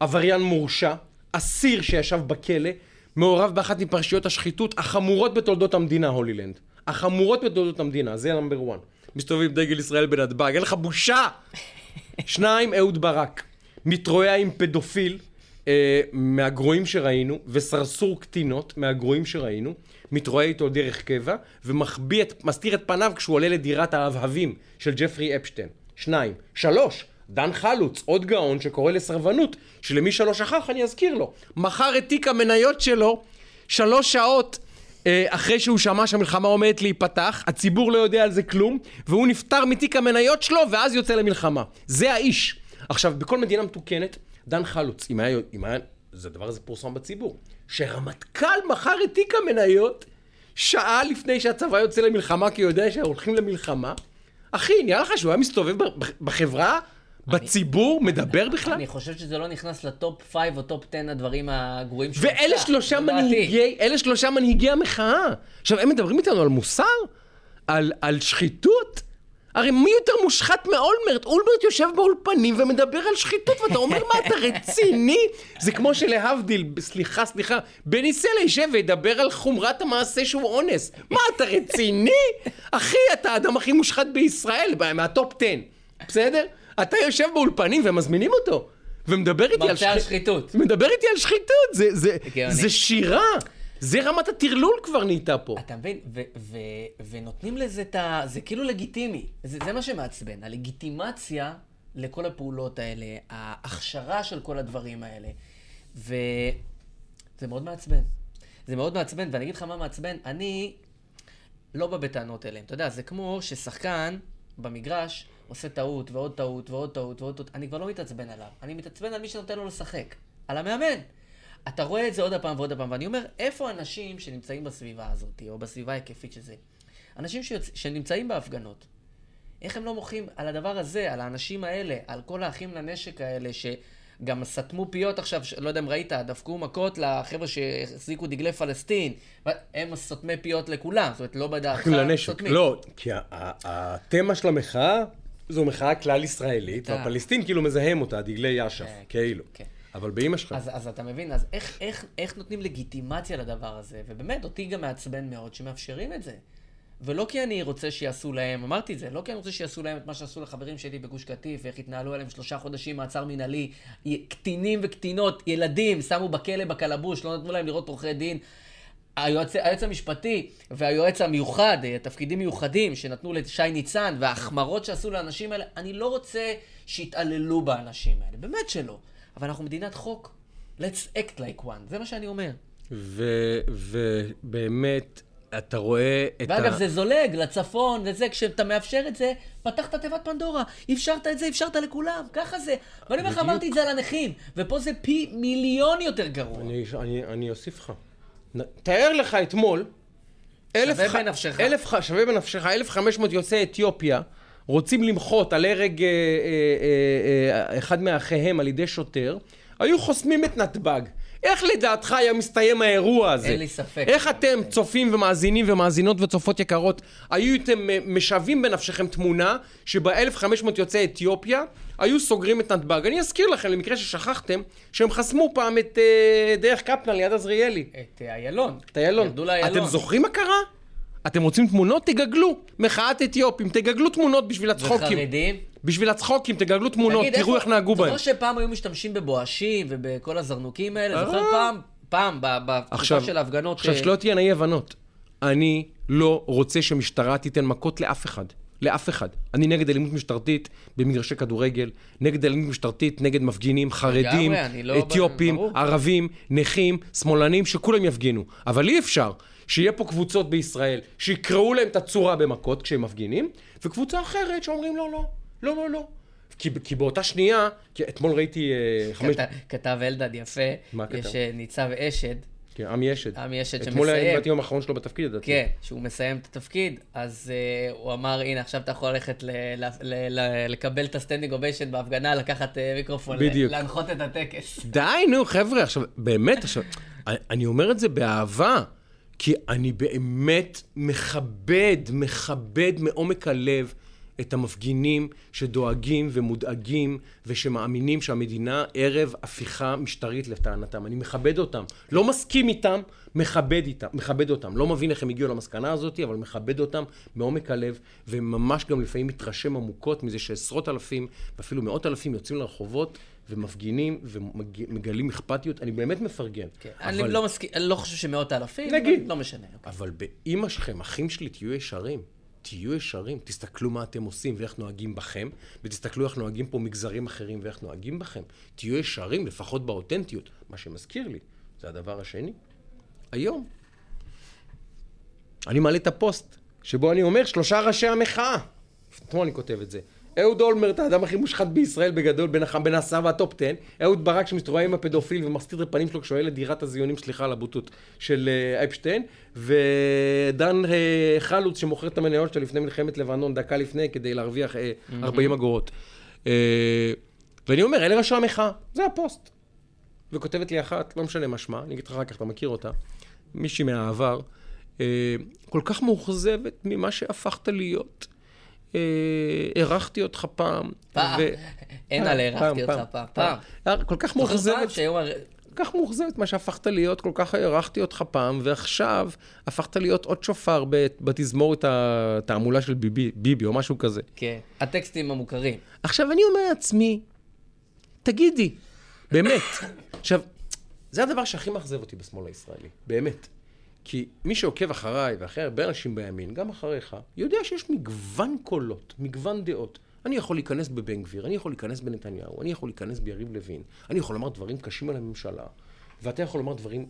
S3: עבריין מורשע, אסיר שישב בכלא, מעורב באחת מפרשיות השחיתות החמורות בתולדות המדינה, הולילנד. החמורות בתולדות המדינה, זה נאמבר 1. מסתובב עם דגל ישראל בנתב"ג, אין לך בושה! שניים, אהוד ברק. מתרועע עם פדופיל אה, מהגרועים שראינו, וסרסור קטינות מהגרועים שראינו, מתרועע איתו דרך קבע, ומחביא את, מסתיר את פניו כשהוא עולה לדירת האבהבים של ג'פרי אפשטיין. שניים. שלוש, דן חלוץ, עוד גאון שקורא לסרבנות, שלמי שלא שכח אני אזכיר לו. מכר את תיק המניות שלו שלוש שעות אה, אחרי שהוא שמע שהמלחמה עומדת להיפתח, הציבור לא יודע על זה כלום, והוא נפטר מתיק המניות שלו, ואז יוצא למלחמה. זה האיש. עכשיו, בכל מדינה מתוקנת, דן חלוץ, אם היה, אם היה, זה הדבר הזה פורסם בציבור, שרמטכ"ל מכר את תיק המניות שעה לפני שהצבא יוצא למלחמה, כי הוא יודע שהולכים למלחמה. אחי, נראה לך שהוא היה מסתובב בחברה, בציבור, מדבר בכלל?
S2: אני חושב שזה לא נכנס ל top 5 או top 10 הדברים הגרועים שהוא
S3: ואלה
S2: עשה,
S3: שלושה. מנהיגי, אלה שלושה מנהיגי המחאה. עכשיו, הם מדברים איתנו על מוסר? על, על שחיתות? הרי מי יותר מושחת מאולמרט? אולמרט יושב באולפנים ומדבר על שחיתות, ואתה אומר, מה, אתה רציני? זה כמו שלהבדיל, סליחה, סליחה, בני סלע יישב וידבר על חומרת המעשה שהוא אונס. מה, אתה רציני? אחי, אתה האדם הכי מושחת בישראל, מה top 10, בסדר? אתה יושב באולפנים ומזמינים אותו. ומדבר איתי על שחיתות. מדבר איתי על שחיתות, זה, זה. זה שירה. זה רמת הטרלול כבר נהייתה פה.
S2: אתה מבין? ו- ו- ונותנים לזה את ה... זה כאילו לגיטימי. זה, זה מה שמעצבן. הלגיטימציה לכל הפעולות האלה, ההכשרה של כל הדברים האלה. וזה מאוד מעצבן. זה מאוד מעצבן, ואני אגיד לך מה מעצבן, אני לא בא בטענות אליהם. אתה יודע, זה כמו ששחקן במגרש עושה טעות ועוד טעות ועוד טעות ועוד טעות. אני כבר לא מתעצבן עליו. אני מתעצבן על מי שנותן לו לשחק. על המאמן. אתה רואה את זה עוד הפעם ועוד הפעם, ואני אומר, איפה האנשים שנמצאים בסביבה הזאת, או בסביבה ההיקפית שזה? אנשים שיוצ... שנמצאים בהפגנות. איך הם לא מוחים על הדבר הזה, על האנשים האלה, על כל האחים לנשק האלה, שגם סתמו פיות עכשיו, ש- לא יודע אם ראית, דפקו מכות לחבר'ה שהחזיקו דגלי פלסטין. הם סותמי פיות לכולם, זאת אומרת, לא בדעתך. סותמים.
S3: לא, כי התמה של המחאה זו מחאה כלל ישראלית,
S2: כן.
S3: והפלסטין כאילו מזהם אותה, דגלי אש"ף,
S2: כן,
S3: כאילו.
S2: כן.
S3: אבל באימא שלך.
S2: אז, אז אתה מבין, אז איך, איך, איך נותנים לגיטימציה לדבר הזה? ובאמת, אותי גם מעצבן מאוד שמאפשרים את זה. ולא כי אני רוצה שיעשו להם, אמרתי את זה, לא כי אני רוצה שיעשו להם את מה שעשו לחברים שלי בגוש קטיף, ואיך התנהלו עליהם שלושה חודשים מעצר מינהלי, קטינים וקטינות, ילדים, שמו בכלא בקלבוש, לא נתנו להם לראות עורכי דין. היועץ, היועץ המשפטי והיועץ המיוחד, אה, תפקידים מיוחדים שנתנו לשי ניצן, וההחמרות שעשו לאנשים האלה, אני לא רוצה שיתעללו באנשים האלה, באמת שלא. אבל אנחנו מדינת חוק. let's act like one, זה מה שאני אומר.
S3: ובאמת, אתה רואה את
S2: ואגב,
S3: ה...
S2: זה זולג לצפון וזה, כשאתה מאפשר את זה, פתחת תיבת פנדורה. אפשרת את זה, אפשרת לכולם, ככה זה. ואני אומר לך. אמרתי את זה על הנכים, ופה זה פי מיליון יותר גרוע.
S3: אני, אני, אני אוסיף לך. תאר לך אתמול, אלף ח-
S2: בנפשך.
S3: שווה בנפשך, 1,500 יוצאי אתיופיה רוצים למחות על הרג אה, אה, אה, אה, אחד מאחיהם על ידי שוטר, היו חוסמים את נתב"ג. איך לדעתך היה מסתיים האירוע הזה?
S2: אין לי ספק.
S3: איך אתם, צופים ומאזינים ומאזינות וצופות יקרות, הייתם אה, משווים בנפשכם תמונה שבה 1,500 יוצאי אתיופיה היו סוגרים את נתב"ג. אני אזכיר לכם, למקרה ששכחתם, שהם חסמו פעם את אה, דרך קפלן ליד עזריאלי.
S2: את איילון.
S3: את איילון. אתם זוכרים מה קרה? אתם רוצים תמונות? תגגלו. מחאת אתיופים, תגגלו תמונות בשביל הצחוקים.
S2: וחרדים.
S3: בשביל הצחוקים, תגגלו תמונות,
S2: תגיד,
S3: תראו
S2: איפה-
S3: איך נהגו בהם.
S2: זוכר שפעם היו משתמשים בבואשים ובכל הזרנוקים האלה? זוכר
S3: אה.
S2: פעם? פעם, ב- בתקופה של ההפגנות.
S3: עכשיו
S2: אה,
S3: שלא תהיינה אי הבנות. אני לא רוצה שמשטרה תיתן מכות לאף אחד. לאף אחד. אני נגד אלימות משטרתית במגרשי כדורגל, נגד אלימות משטרתית נגד מפגינים, חרדים,
S2: לגמרי, לא-
S3: אתיופים,
S2: ברור.
S3: ערבים, נכים, שמאלנים, שכולם יפגינו. אבל אי אפשר שיהיה פה קבוצות בישראל שיקראו להם את הצורה במכות כשהם מפגינים, וקבוצה אחרת שאומרים לא, לא, לא, לא, לא. כי, כי באותה שנייה, כי אתמול ראיתי אה, חמש...
S2: כת- כתב אלדד יפה,
S3: מה כתב?
S2: יש אה, ניצב אשד,
S3: כן, עמי אשד.
S2: עמי אשד
S3: אתמול היה
S2: שמסיים.
S3: יום האחרון שלו בתפקיד, לדעתי.
S2: כן, שהוא מסיים את התפקיד, אז uh, הוא אמר, הנה, עכשיו אתה יכול ללכת ל- ל- ל- ל- לקבל את ה standing ovation בהפגנה, לקחת uh, מיקרופון,
S3: בדיוק.
S2: להנחות את הטקס.
S3: די, נו, חבר'ה, עכשיו, באמת, עכשיו, אני אומר את זה באהבה, כי אני באמת מכבד, מכבד מעומק הלב את המפגינים שדואגים ומודאגים ושמאמינים שהמדינה ערב הפיכה משטרית לטענתם. אני מכבד אותם. לא מסכים איתם, מכבד איתם, מכבד אותם. לא מבין איך הם הגיעו למסקנה הזאת, אבל מכבד אותם מעומק הלב, וממש גם לפעמים מתרשם עמוקות מזה שעשרות אלפים ואפילו מאות אלפים יוצאים לרחובות ומפגינים ומגלים אכפתיות. אני באמת מפרגן.
S2: כן,
S3: אבל-
S2: אני לא מסכים, אני לא חושב שמאות אלפים,
S3: נגיד.
S2: לא משנה. אוקיי.
S3: אבל באימא שלכם, אחים שלי, תהיו ישרים. תהיו ישרים, תסתכלו מה אתם עושים ואיך נוהגים בכם, ותסתכלו איך נוהגים פה מגזרים אחרים ואיך נוהגים בכם. תהיו ישרים, לפחות באותנטיות. מה שמזכיר לי, זה הדבר השני. היום, אני מעלה את הפוסט, שבו אני אומר, שלושה ראשי המחאה. אתמול אני כותב את זה. אהוד אולמרט, האדם הכי מושחת בישראל בגדול, בין, הח... בין העשרה והטופ 10. אהוד ברק שמסתובב עם הפדופיל ומסתיר את הפנים שלו כשהוא את דירת הזיונים, סליחה על הבוטות, של אה, אפשטיין. ודן אה, חלוץ שמוכר את המניות שלו לפני מלחמת לבנון, דקה לפני, כדי להרוויח אה, 40 אגורות. אה, ואני אומר, אלה ראשי המחאה, זה הפוסט. וכותבת לי אחת, לא משנה מה שמה, אני אגיד לך אחר כך, אתה מכיר אותה, מישהי מהעבר, אה, כל כך מאוכזבת ממה שהפכת להיות. אה, אירחתי אותך פעם.
S2: פעם. אין על אירחתי אותך פעם. פעם.
S3: אה, כל כך מאוכזבת, כל כך מאוכזבת מה שהפכת להיות, כל כך אירחתי אותך פעם, ועכשיו הפכת להיות עוד שופר בתזמורת התעמולה של ביבי, ביבי או משהו כזה.
S2: כן, הטקסטים המוכרים.
S3: עכשיו, אני אומר לעצמי, תגידי, באמת. עכשיו, זה הדבר שהכי מאכזב אותי בשמאל הישראלי, באמת. כי מי שעוקב אחריי ואחרי הרבה אנשים בימין, גם אחריך, יודע שיש מגוון קולות, מגוון דעות. אני יכול להיכנס בבן גביר, אני יכול להיכנס בנתניהו, אני יכול להיכנס ביריב לוין, אני יכול לומר דברים קשים על הממשלה, ואתה יכול לומר דברים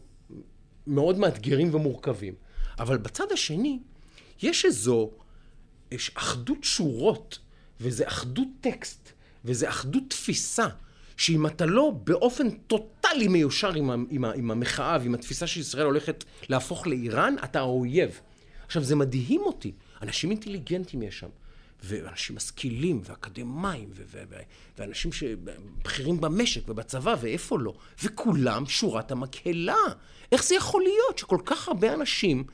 S3: מאוד מאתגרים ומורכבים. אבל בצד השני, יש איזו יש אחדות שורות, וזה אחדות טקסט, וזה אחדות תפיסה, שאם אתה לא באופן טוטאלי מיושר עם, עם, עם המחאה ועם התפיסה שישראל הולכת להפוך לאיראן, אתה האויב. עכשיו, זה מדהים אותי. אנשים אינטליגנטים יש שם, ואנשים משכילים ואקדמאים, ו- ו- ו- ואנשים שבכירים במשק ובצבא, ואיפה לא. וכולם שורת המקהלה. איך זה יכול להיות שכל כך הרבה אנשים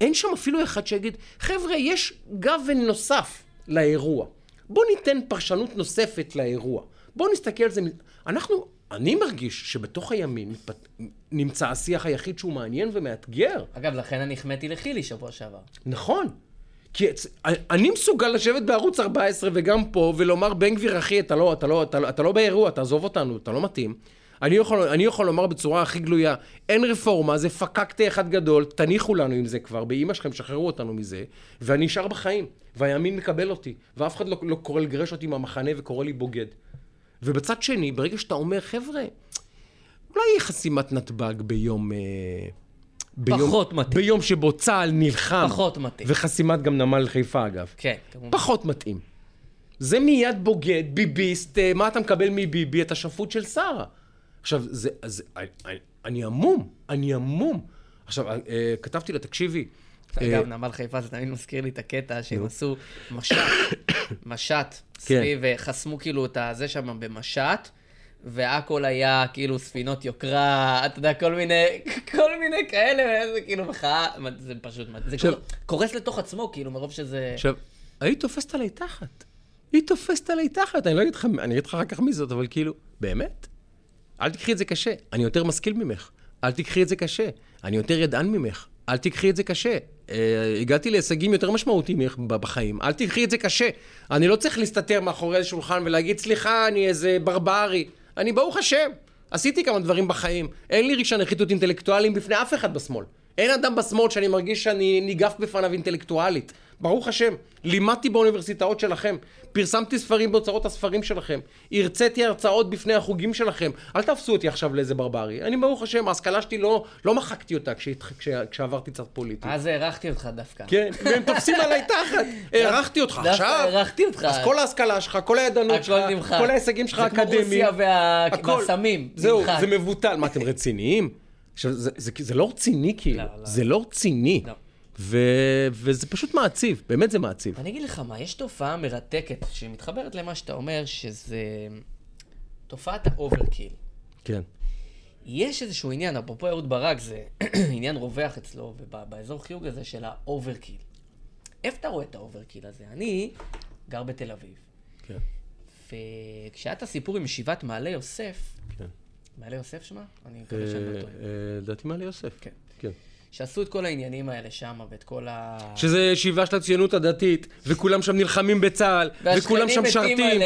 S3: אין שם אפילו אחד שיגיד, חבר'ה, יש גוון נוסף לאירוע. בואו ניתן פרשנות נוספת לאירוע. בואו נסתכל על זה. אנחנו, אני מרגיש שבתוך הימין מתפת... נמצא השיח היחיד שהוא מעניין ומאתגר.
S2: אגב, לכן אני החמאתי לחילי שבוע שעבר.
S3: נכון. כי אצ- אני מסוגל לשבת בערוץ 14 וגם פה ולומר, בן גביר, אחי, אתה לא, אתה לא, אתה לא, אתה לא באירוע, תעזוב אותנו, אתה לא מתאים. אני יכול, אני יכול לומר בצורה הכי גלויה, אין רפורמה, זה פקקטה אחד גדול, תניחו לנו עם זה כבר, באימא שלכם, שחררו אותנו מזה, ואני נשאר בחיים, והימין מקבל אותי, ואף אחד לא, לא קורא לגרש אותי מהמחנה וקורא לי בוגד. ובצד שני, ברגע שאתה אומר, חבר'ה, אולי יהיה חסימת נתב"ג ביום... אה, ביום,
S2: פחות מתאים.
S3: ביום שבו צה"ל נלחם.
S2: פחות מתאים.
S3: וחסימת גם נמל חיפה, אגב.
S2: כן, כמובן.
S3: פחות מתאים. זה מיד בוגד, ביביסט, אה, מה אתה מקבל מביבי? אתה שפוט של שרה. עכשיו, זה, אז, אני, אני המום, אני המום. עכשיו, אה, כתבתי לה, תקשיבי,
S2: אגב, נמל חיפה זה תמיד מזכיר לי את הקטע שהם עשו משט, משט
S3: כן.
S2: סביב, חסמו כאילו את הזה שם במשט, והכל היה כאילו ספינות יוקרה, אתה יודע, כל מיני, כל מיני כאלה, זה כאילו מחאה, זה פשוט, זה
S3: עכשיו-
S2: קורס לתוך עצמו, כאילו, מרוב שזה...
S3: עכשיו, היית תופסת עליי תחת. היא תופסת עליי תחת, אני לא אגיד לך, אני אגיד לך אחר כך מי זאת, אבל כאילו, באמת? אל תקחי את זה קשה, אני יותר משכיל ממך. אל תקחי את זה קשה, אני יותר ידען ממך. אל תקחי את זה קשה. אה, הגעתי להישגים יותר משמעותיים בחיים, אל תקחי את זה קשה. אני לא צריך להסתתר מאחורי איזה שולחן ולהגיד, סליחה, אני איזה ברברי. אני, ברוך השם, עשיתי כמה דברים בחיים. אין לי רישיון נחיתות אינטלקטואליים בפני אף אחד בשמאל. אין אדם בשמאל שאני מרגיש שאני ניגף בפניו אינטלקטואלית. ברוך השם, לימדתי באוניברסיטאות שלכם, פרסמתי ספרים באוצרות הספרים שלכם, הרציתי הרצאות בפני החוגים שלכם. אל תפסו אותי עכשיו לאיזה ברברי. אני, ברוך השם, ההשכלה שלי לא, לא מחקתי אותה כשהת- כש, כשעברתי קצת פוליטי.
S2: אז הערכתי אותך דווקא.
S3: כן, והם תופסים עליי תחת. הערכתי אותך
S2: דווקא
S3: עכשיו.
S2: הערכתי אותך.
S3: אז כל ההשכלה שלך, כל הידענות שלך. כל ההישגים שלך
S2: זה כמו
S3: האקדמיים.
S2: רוסיה. והסמים,
S3: זהו. זה מבוטל. מה, אתם רציניים? עכשיו, זה, זה, זה לא רציני כאילו.
S2: לא, לא.
S3: זה לא רציני.
S2: לא.
S3: ו, וזה פשוט מעציב, באמת זה מעציב.
S2: אני אגיד לך מה, יש תופעה מרתקת שמתחברת למה שאתה אומר, שזה תופעת ה overkill.
S3: כן.
S2: יש איזשהו עניין, אפרופו אהוד ברק, זה עניין רווח אצלו, ובאזור חיוג הזה של ה overkill. איפה אתה רואה את ה overkill הזה? אני גר בתל אביב,
S3: כן.
S2: וכשהיה את הסיפור עם ישיבת מעלה יוסף,
S3: כן.
S2: מעלה יוסף שמה? אני מקווה שאני לא טועה.
S3: אה, אה, לדעתי מעלה יוסף.
S2: כן.
S3: כן.
S2: שעשו את כל העניינים האלה שם, ואת כל ה...
S3: שזה ישיבה של הציונות הדתית, וכולם שם נלחמים בצה"ל, וכולם שם משרתים,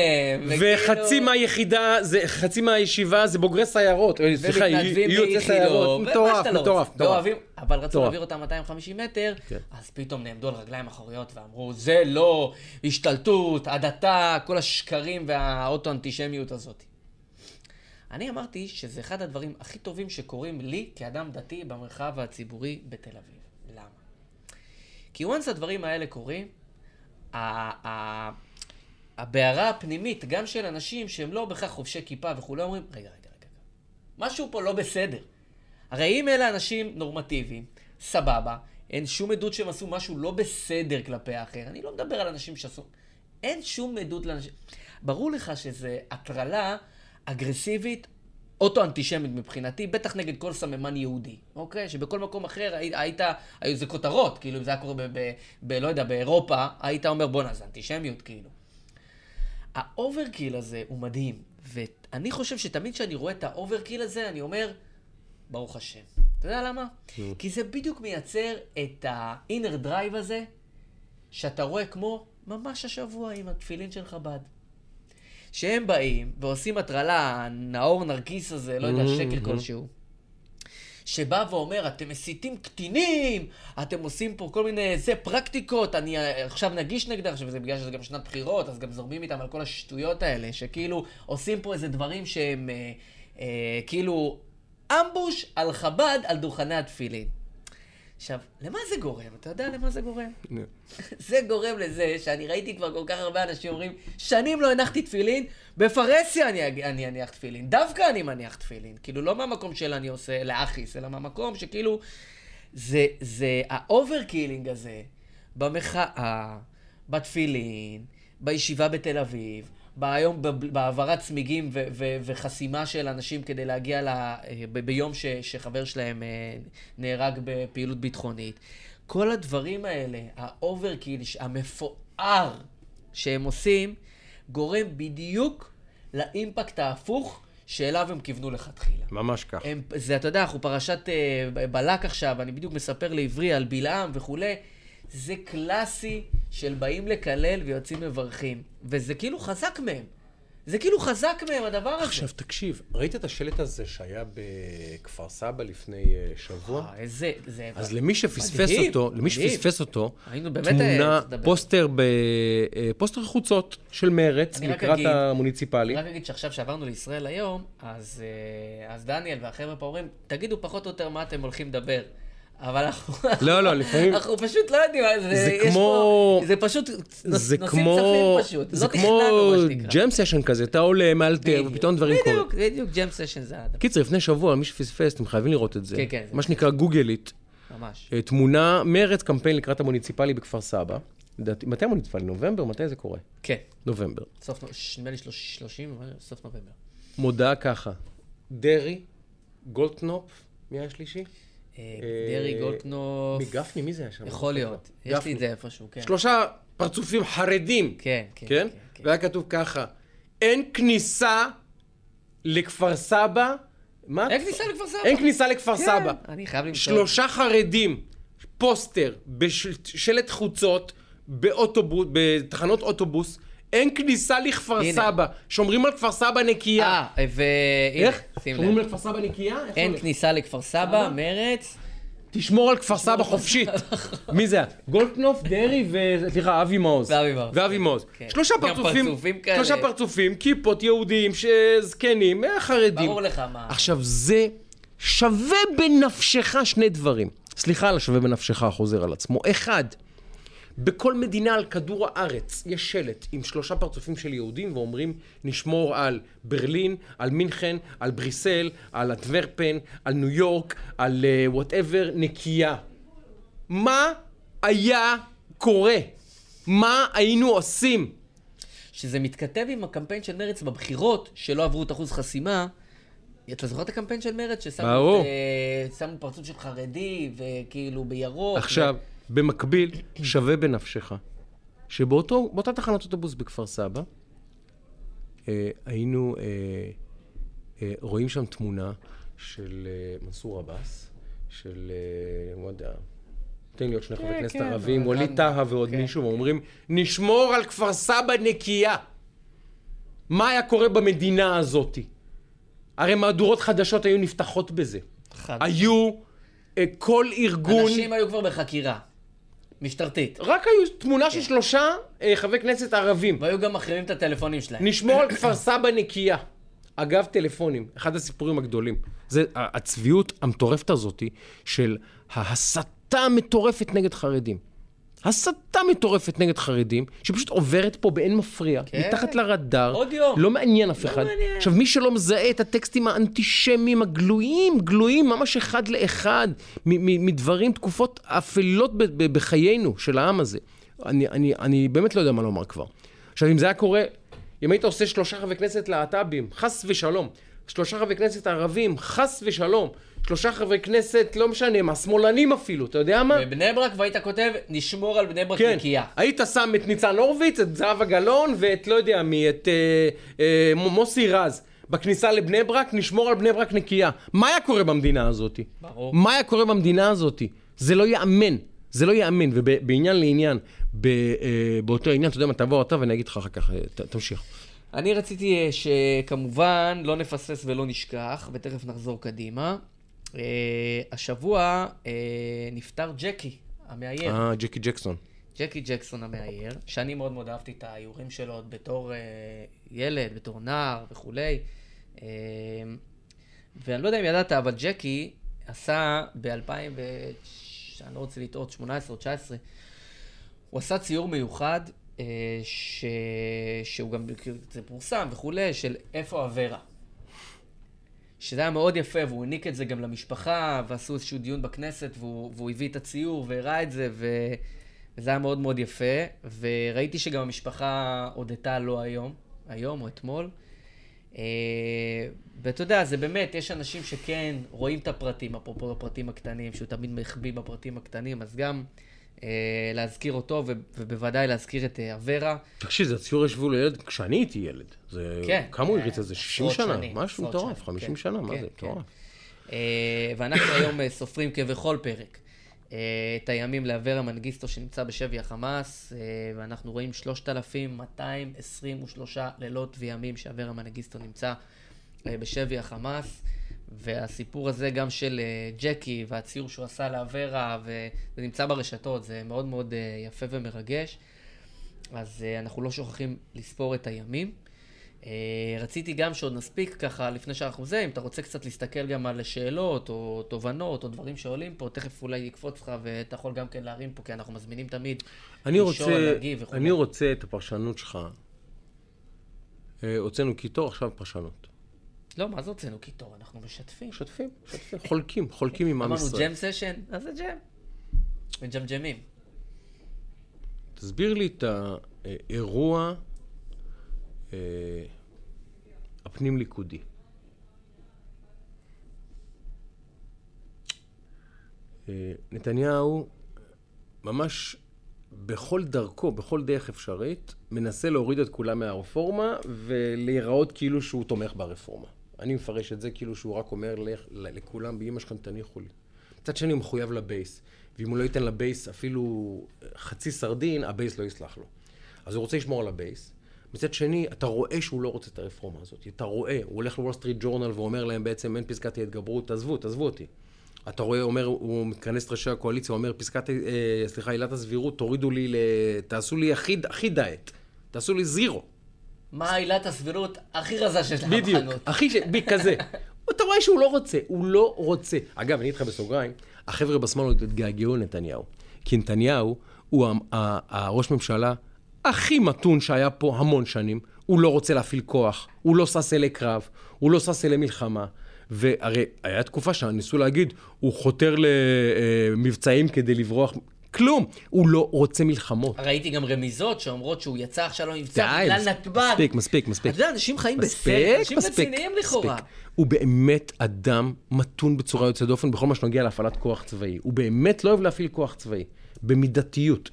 S3: וחצי מהיחידה, זה- חצי מהישיבה זה בוגרי סיירות, אה, סליחה, יהיו יוצאי סיירות, מטורף,
S2: לא
S3: מטורף. מטורף.
S2: ואוהבים- אבל רצו
S3: מטורף.
S2: להעביר אותם 250 מטר,
S3: כן.
S2: אז פתאום נעמדו על רגליים אחוריות ואמרו, זה לא השתלטות, הדתה, כל השקרים והאוטו-אנטישמיות הזאת. אני אמרתי שזה אחד הדברים הכי טובים שקורים לי כאדם דתי במרחב הציבורי בתל אביב. למה? כי once הדברים האלה קורים, ה- ה- הבערה הפנימית, גם של אנשים שהם לא בהכרח חובשי כיפה וכולי, אומרים, רגע, רגע, רגע, משהו פה לא בסדר. הרי אם אלה אנשים נורמטיביים, סבבה, אין שום עדות שהם עשו משהו לא בסדר כלפי האחר. אני לא מדבר על אנשים שעשו... אין שום עדות לאנשים... ברור לך שזו הטרלה אגרסיבית, אוטו-אנטישמית מבחינתי, בטח נגד כל סממן יהודי, אוקיי? שבכל מקום אחר היית, היית היו זה כותרות, כאילו אם זה היה קורה ב... ב, ב לא יודע, באירופה, היית אומר בואנה, זה אנטישמיות, כאילו. ה overkill הזה הוא מדהים, ואני חושב שתמיד כשאני רואה את ה overkill הזה, אני אומר, ברוך השם. אתה יודע למה? כי זה בדיוק מייצר את ה-inner drive הזה, שאתה רואה כמו ממש השבוע עם התפילין של חב"ד. שהם באים ועושים הטרלה, נאור נרקיס הזה, לא יודע, שקר כלשהו. שבא ואומר, אתם מסיתים קטינים, אתם עושים פה כל מיני, זה פרקטיקות, אני אה, עכשיו נגיש נגדם, עכשיו זה בגלל שזה גם שנת בחירות, אז גם זורמים איתם על כל השטויות האלה, שכאילו עושים פה איזה דברים שהם אה, אה, כאילו ambush על חב"ד על דוכני התפילין. עכשיו, למה זה גורם? אתה יודע למה זה גורם? זה גורם לזה שאני ראיתי כבר כל כך הרבה אנשים אומרים, שנים לא הנחתי תפילין, בפרהסיה אני, אני אניח תפילין. דווקא אני מניח תפילין. כאילו, לא מהמקום של אני עושה להכעיס, אלא מהמקום שכאילו, זה, זה ה overkilling הזה, במחאה, בתפילין, בישיבה בתל אביב, היום בהבערת צמיגים ו- ו- וחסימה של אנשים כדי להגיע ל- ב- ביום ש- שחבר שלהם אה, נהרג בפעילות ביטחונית. כל הדברים האלה, ה overkill, המפואר שהם עושים, גורם בדיוק לאימפקט ההפוך שאליו הם כיוונו לכתחילה.
S3: ממש כך.
S2: הם, זה, אתה יודע, אנחנו פרשת אה, בלק עכשיו, אני בדיוק מספר לחבריי על בלעם וכולי. זה קלאסי של באים לקלל ויוצאים מברכים. וזה כאילו חזק מהם. זה כאילו חזק מהם, הדבר הזה.
S3: עכשיו, תקשיב, ראית את השלט הזה שהיה בכפר סבא לפני אה, שבוע?
S2: אה, איזה, זה...
S3: אז למי שפספס אותו, למי. שפספס אותו, תמונה,
S2: אה.
S3: פוסטר ב... אה, פוסטר חוצות של מרץ לקראת המוניציפלי.
S2: אני רק אגיד שעכשיו שעברנו לישראל היום, אז דניאל והחבר'ה פה אומרים, תגידו פחות או יותר מה אתם הולכים לדבר. אבל אנחנו...
S3: לא, לא, לפעמים...
S2: אנחנו פשוט לא יודעים, מה זה,
S3: זה כמו-
S2: זה פשוט,
S3: זה
S2: נושאים
S3: כמו,
S2: צפים פשוט,
S3: זה
S2: לא
S3: כמו
S2: מה שנקרא.
S3: ג'ם סשן כזה, אתה עולה, מאלתר, ופתאום דברים קורים.
S2: בדיוק, בדיוק, ג'ם סשן זה הדבר,
S3: קיצר, לפני שבוע, מי שפספס, אתם חייבים לראות את זה.
S2: כן, כן, זה
S3: מה שנקרא גוגלית,
S2: ממש.
S3: אה, תמונה, מרץ קמפיין לקראת המוניציפלי בכפר סבא. לדעתי, מתי המוניציפלי? נובמבר? מתי זה קורה?
S2: כן,
S3: נובמבר.
S2: סוף, נדמה לי שלוש- 30, סוף נובמבר.
S3: מודעה ככה, דרעי, גולדקנופ, מי השלישי?
S2: אה, דרעי גולדקנופ.
S3: מי, גפני, מי זה היה שם?
S2: יכול להיות. יש לי. את זה איפשהו, כן.
S3: שלושה פרצופים חרדים.
S2: כן, כן.
S3: כן?
S2: כן.
S3: והיה כתוב ככה, אין כניסה לכפר סבא. מה?
S2: אין כניסה לכפר סבא.
S3: אין כניסה לכפר
S2: כן,
S3: סבא.
S2: אני חייב למצוא.
S3: שלושה חרדים, פוסטר, בשלט חוצות, באוטובוס, בתחנות אוטובוס, אין כניסה לכפר
S2: הנה.
S3: סבא. שומרים על כפר סבא נקייה.
S2: אה, והנה,
S3: איך?
S2: שים
S3: שומרים. על כפר סבא נקייה?
S2: אין? כניסה לכפר סבא, מרץ.
S3: תשמור על כפר סבא חופשית. מי זה היה? גולדקנופ, דרעי ו... סליחה, אבי מעוז.
S2: ואבי מעוז.
S3: ואבי מעוז.
S2: כן.
S3: שלושה פרצופים,
S2: פרצופים כאלה.
S3: שלושה פרצופים, כיפות, יהודים, זקנים, אה, חרדים.
S2: ברור לך מה.
S3: עכשיו, זה שווה בנפשך שני דברים. סליחה על השווה בנפשך, חוזר על עצמו. אחד, בכל מדינה על כדור הארץ יש שלט עם שלושה פרצופים של יהודים ואומרים נשמור על ברלין, על מינכן, על בריסל, על אנטוורפן, על ניו יורק, על whatever, נקייה. מה היה קורה? מה היינו עושים?
S2: שזה מתכתב עם הקמפיין של מרץ בבחירות, שלא עברו את אחוז חסימה. אתה זוכר את הקמפיין של מרץ? ששמו. את, אה, שמו פרצוף של חרדי, וכאילו בירוק.
S3: עכשיו, במקביל, שווה בנפשך, שבאותה תחנת אוטובוס בכפר סבא, אה, היינו אה, אה, רואים שם תמונה של אה, מנסור עבאס, של, אה, לא יודע, תן לי עוד שני חברי כנסת
S2: כן,
S3: ערבים, ווליד טאהא ועוד
S2: כן,
S3: מישהו,
S2: כן.
S3: ואומרים, נשמור על כפר סבא נקייה. מה היה קורה במדינה הזאתי? הרי מהדורות חדשות היו נפתחות בזה.
S2: חד.
S3: היו אה, כל ארגון...
S2: אנשים היו כבר בחקירה. משטרתית.
S3: רק היו תמונה של שלושה אה, חברי כנסת ערבים.
S2: והיו גם מחרימים את הטלפונים שלהם.
S3: נשמור על כפר סבא נקייה. אגב, טלפונים, אחד הסיפורים הגדולים. זה הצביעות המטורפת הזאתי של ההסתה המטורפת נגד חרדים. הסתה מטורפת נגד חרדים, שפשוט עוברת פה באין מפריע,
S2: כן.
S3: מתחת לרדאר.
S2: עוד יום.
S3: לא מעניין אף
S2: לא
S3: אחד.
S2: מעניין.
S3: עכשיו, מי שלא מזהה את הטקסטים האנטישמיים הגלויים, גלויים ממש אחד לאחד, מ- מ- מדברים, תקופות אפלות ב- ב- בחיינו של העם הזה. אני, אני, אני באמת לא יודע מה לומר כבר. עכשיו, אם זה היה קורה, אם היית עושה שלושה חברי כנסת להט"בים, חס ושלום, שלושה חברי כנסת ערבים, חס ושלום, שלושה חברי כנסת, לא משנה מה, שמאלנים אפילו, אתה יודע מה?
S2: בבני ברק, והיית כותב, נשמור על בני ברק
S3: כן,
S2: נקייה.
S3: היית שם את ניצן הורוביץ, את זהבה גלאון ואת לא יודע מי, את אה, אה, מוסי רז. בכניסה לבני ברק, נשמור על בני ברק נקייה. מה היה קורה במדינה הזאת?
S2: ברור.
S3: מה היה קורה במדינה הזאת? זה לא ייאמן. זה לא ייאמן. ובעניין לעניין, ב, אה, באותו עניין, אתה יודע מה, תבוא אתה ואני אגיד לך אחר כך, אה, ת, תמשיך.
S2: אני רציתי אה, שכמובן לא נפספס ולא נשכח, ותכף נחזור קדימה. אה, השבוע אה, נפטר ג'קי, המאייר.
S3: אה, ג'קי ג'קסון.
S2: ג'קי ג'קסון המאייר, שאני מאוד מאוד אהבתי את האיורים שלו עוד בתור אה, ילד, בתור נער וכולי. אה, ואני לא יודע אם ידעת, אבל ג'קי עשה ב-2000, אני לא רוצה לטעות, 18 או 19, הוא עשה ציור מיוחד, אה, ש... שהוא גם, זה פורסם וכולי, של איפה אברה. שזה היה מאוד יפה, והוא העניק את זה גם למשפחה, ועשו איזשהו דיון בכנסת, והוא, והוא הביא את הציור והראה את זה, ו... וזה היה מאוד מאוד יפה. וראיתי שגם המשפחה הודתה לו היום, היום או אתמול. אה, ואתה יודע, זה באמת, יש אנשים שכן רואים את הפרטים, אפרופו הפרטים הקטנים, שהוא תמיד מחביא בפרטים הקטנים, אז גם להזכיר אותו, ובוודאי להזכיר את אה, אברה.
S3: תקשיב, זה הציור ישבו לילד כשאני הייתי ילד. זה...
S2: כן.
S3: כמה הוא
S2: אה,
S3: הריץ את זה? 60
S2: עשרות
S3: שנה? משהו מטורף,
S2: שנים,
S3: 50
S2: כן,
S3: שנה, מה
S2: כן,
S3: זה?
S2: כן.
S3: מטורף.
S2: אה, ואנחנו היום אה, סופרים כבכל פרק אה, את הימים לאברה מנגיסטו שנמצא בשבי החמאס, אה, ואנחנו רואים 3,223 לילות וימים שאברה מנגיסטו נמצא אה, בשבי החמאס. והסיפור הזה גם של אה, ג'קי והציור שהוא עשה לאברה, וזה נמצא ברשתות, זה מאוד מאוד אה, יפה ומרגש. אז אה, אנחנו לא שוכחים לספור את הימים. רציתי גם שעוד נספיק ככה, לפני שאנחנו זה, אם אתה רוצה קצת להסתכל גם על שאלות או תובנות או דברים שעולים פה, תכף אולי יקפוץ לך ואתה יכול גם כן להרים פה, כי אנחנו מזמינים תמיד
S3: אני
S2: לשאול,
S3: רוצה,
S2: להגיב וכו'.
S3: אני רוצה את הפרשנות שלך. הוצאנו קיטור, עכשיו פרשנות.
S2: לא, מה זה הוצאנו קיטור? אנחנו משתפים.
S3: משתפים, משתפים, חולקים, חולקים עם עם
S2: אמרנו
S3: ישראל.
S2: ג'ם סשן, אז זה ג'ם. מג'מג'מים.
S3: תסביר לי את האירוע אה, הפנים-ליכודי. אה, נתניהו ממש בכל דרכו, בכל דרך אפשרית, מנסה להוריד את כולם מהרפורמה ולהיראות כאילו שהוא תומך ברפורמה. אני מפרש את זה כאילו שהוא רק אומר לכולם, באמא שלכם תניחו לי. מצד שני הוא מחויב לבייס, ואם הוא לא ייתן לבייס אפילו חצי סרדין, הבייס לא יסלח לו. אז הוא רוצה לשמור על הבייס. מצד שני, אתה רואה שהוא לא רוצה את הרפורמה הזאת. אתה רואה, הוא הולך לוול סטריט ג'ורנל ואומר להם בעצם, אין פסקת ההתגברות, תעזבו, תעזבו אותי. אתה רואה, אומר, הוא מתכנס את ראשי הקואליציה, אומר, פסקת, אה, סליחה, עילת הסבירות, תורידו לי, ל... תעשו לי הכי, הכי דיאט, תעשו לי זירו.
S2: מה עילת הסבירות הכי רזה שיש לך
S3: בחנות. בדיוק, הכי, ש... כזה. אתה רואה שהוא לא רוצה, הוא לא רוצה. אגב, אני איתך בסוגריים, החבר'ה בשמאל התגעגעו לנתניהו. כי נתניהו הוא הראש ממשלה הכי מתון שהיה פה המון שנים. הוא לא רוצה להפעיל כוח, הוא לא שש אלי קרב, הוא לא שש אלי מלחמה. והרי היה תקופה שניסו להגיד, הוא חותר למבצעים כדי לברוח. כלום, הוא לא רוצה מלחמות.
S2: ראיתי גם רמיזות שאומרות שהוא יצא עכשיו למבצע בגלל נתב"ג.
S3: מספיק, מספיק, מספיק.
S2: אתה יודע, אנשים חיים בסרט, אנשים רציניים לכאורה.
S3: הוא באמת אדם מתון בצורה יוצאת דופן בכל מה שנוגע להפעלת כוח צבאי. הוא באמת לא אוהב להפעיל כוח צבאי, במידתיות.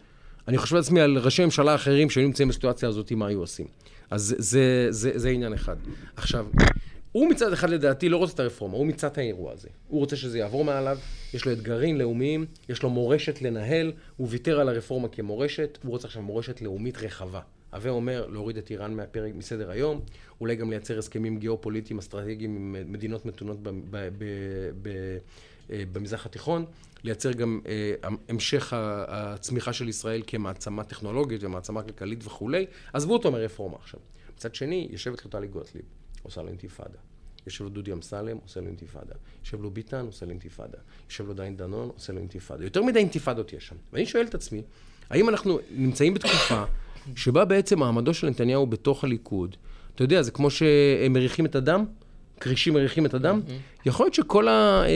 S3: אני חושב לעצמי על ראשי ממשלה אחרים שהיו נמצאים בסיטואציה הזאת, מה היו עושים. אז זה, זה, זה, זה עניין אחד. עכשיו, הוא מצד אחד לדעתי לא רוצה את הרפורמה, הוא מצד האירוע הזה. הוא רוצה שזה יעבור מעליו, יש לו אתגרים לאומיים, יש לו מורשת לנהל, הוא ויתר על הרפורמה כמורשת, הוא רוצה עכשיו מורשת לאומית רחבה. הווה אומר להוריד את איראן מהפרק, מסדר היום, אולי גם לייצר הסכמים גיאופוליטיים אסטרטגיים עם מדינות מתונות ב, ב, ב, אה, במזרח התיכון, לייצר גם אה, המשך הצמיחה של ישראל כמעצמה טכנולוגית ומעצמה כלכלית וכולי. עזבו אותו מרפורמה עכשיו. מצד שני, יושבת לו טלי גוטליב. עושה לו אינתיפאדה. יושב לו דודי אמסלם, עושה לו אינתיפאדה. יושב לו ביטן, עושה לו אינתיפאדה. יושב לו דיין דנון, עושה לו אינתיפאדה. יותר מדי אינתיפאדות יש שם. ואני שואל את עצמי, האם אנחנו נמצאים בתקופה שבה בעצם מעמדו של נתניהו בתוך הליכוד, אתה יודע, זה כמו שהם מריחים את הדם, כרישים מריחים את הדם, יכול להיות שכל הדני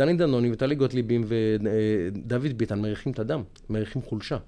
S3: אה, אה, דנוני וטלי גוטליבים ודוד ביטן מריחים את הדם, מריחים חולשה.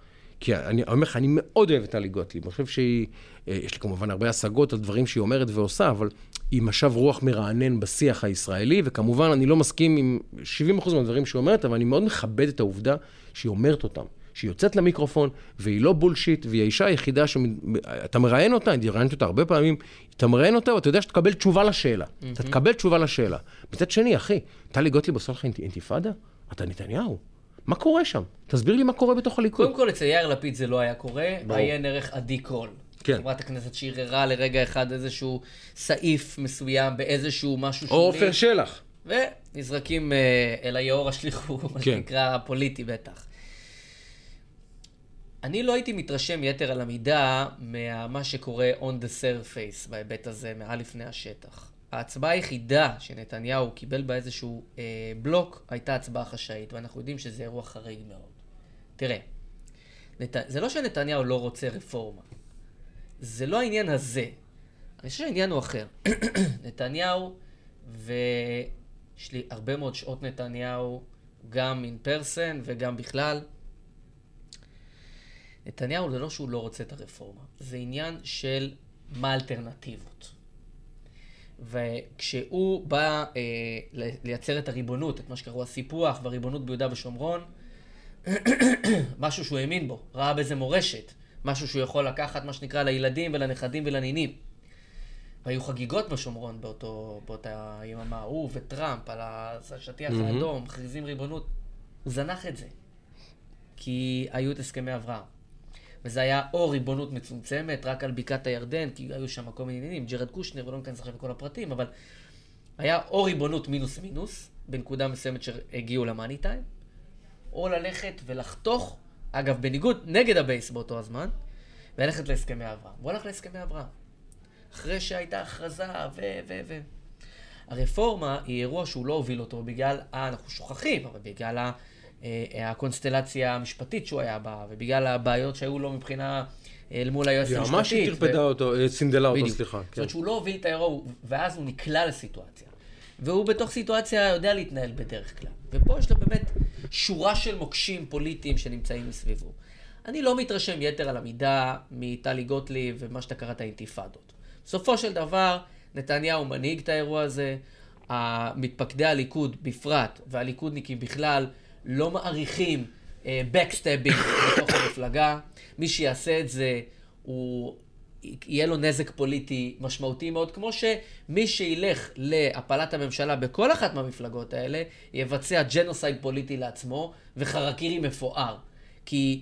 S3: כי אני אומר לך, אני מאוד אוהב את טלי גוטליב. אני חושב שהיא, אה, יש לי כמובן הרבה השגות על דברים שהיא אומרת ועושה, אבל היא משב רוח מרענן בשיח הישראלי, וכמובן אני לא מסכים עם 70% מהדברים שהיא אומרת, אבל אני מאוד מכבד את העובדה שהיא אומרת אותם. שהיא יוצאת למיקרופון, והיא לא בולשיט, והיא האישה היחידה שאתה מראיין אותה, אני ראיינתי אותה הרבה פעמים, אתה מראיין אותה ואתה יודע שתקבל תשובה לשאלה. Mm-hmm. אתה תקבל תשובה לשאלה. מצד שני, אחי, טלי גוטליב עושה לך אינתיפאדה? אתה נתניהו. מה קורה שם? תסביר לי מה קורה בתוך הליכוד.
S2: קודם כל, אצל יאיר לפיד זה לא היה קורה, עיין ערך עדי קול. כן. חברת הכנסת שערערה לרגע אחד איזשהו סעיף מסוים באיזשהו משהו
S3: שולי. או עופר שלח.
S2: ונזרקים אה, אל היאור השליחו, מה כן. שנקרא פוליטי בטח. אני לא הייתי מתרשם יתר על המידה ממה שקורה on the surface בהיבט הזה, מעל לפני השטח. ההצבעה היחידה שנתניהו קיבל בה איזשהו אה, בלוק הייתה הצבעה חשאית, ואנחנו יודעים שזה אירוע חריג מאוד. תראה, נת... זה לא שנתניהו לא רוצה רפורמה. זה לא העניין הזה. אני חושב שהעניין הוא אחר. נתניהו, ויש לי הרבה מאוד שעות נתניהו, גם אין פרסן וגם בכלל. נתניהו זה לא שהוא לא רוצה את הרפורמה, זה עניין של מה האלטרנטיבות. וכשהוא בא אה, לייצר את הריבונות, את מה שקראו הסיפוח והריבונות ביהודה ושומרון, משהו שהוא האמין בו, ראה בזה מורשת, משהו שהוא יכול לקחת, מה שנקרא, לילדים ולנכדים ולנינים. והיו חגיגות בשומרון באותו, באותה יממה, הוא וטראמפ על השטיח. האדום, מכריזים ריבונות. הוא זנח את זה, כי היו את הסכמי אברהם. וזה היה או ריבונות מצומצמת, רק על בקעת הירדן, כי היו שם כל מיני עניינים, ג'רד קושנר, ולא ניכנס עכשיו לכל הפרטים, אבל היה או ריבונות מינוס מינוס, בנקודה מסוימת שהגיעו ל money time, או ללכת ולחתוך, אגב, בניגוד, נגד הבייס באותו הזמן, וללכת להסכמי אברהם. הוא הלך להסכמי אברהם. אחרי שהייתה הכרזה ו... ו... ו... הרפורמה היא אירוע שהוא לא הוביל אותו בגלל, אה, אנחנו שוכחים, אבל בגלל ה... הקונסטלציה המשפטית שהוא היה בה, ובגלל הבעיות שהיו לו מבחינה אה, אל מול היועצת המשפטית.
S3: ממש היא טרפדה אותו, אה, סינדלה אותו, סליחה.
S2: זאת אומרת כן. שהוא לא הוביל את האירוע, ואז הוא נקלע לסיטואציה. והוא בתוך סיטואציה יודע להתנהל בדרך כלל. ופה יש לו באמת שורה של מוקשים פוליטיים שנמצאים מסביבו. אני לא מתרשם יתר על המידה מטלי גוטליב ומה שאתה קראת אינתיפאדות. בסופו של דבר, נתניהו מנהיג את האירוע הזה, מתפקדי הליכוד בפרט, והליכודניקים בכלל, לא מעריכים בקסטאבים uh, בתוך המפלגה. מי שיעשה את זה, הוא... יהיה לו נזק פוליטי משמעותי מאוד, כמו שמי שילך להפלת הממשלה בכל אחת מהמפלגות האלה, יבצע genocide פוליטי לעצמו וחרקירי מפואר. כי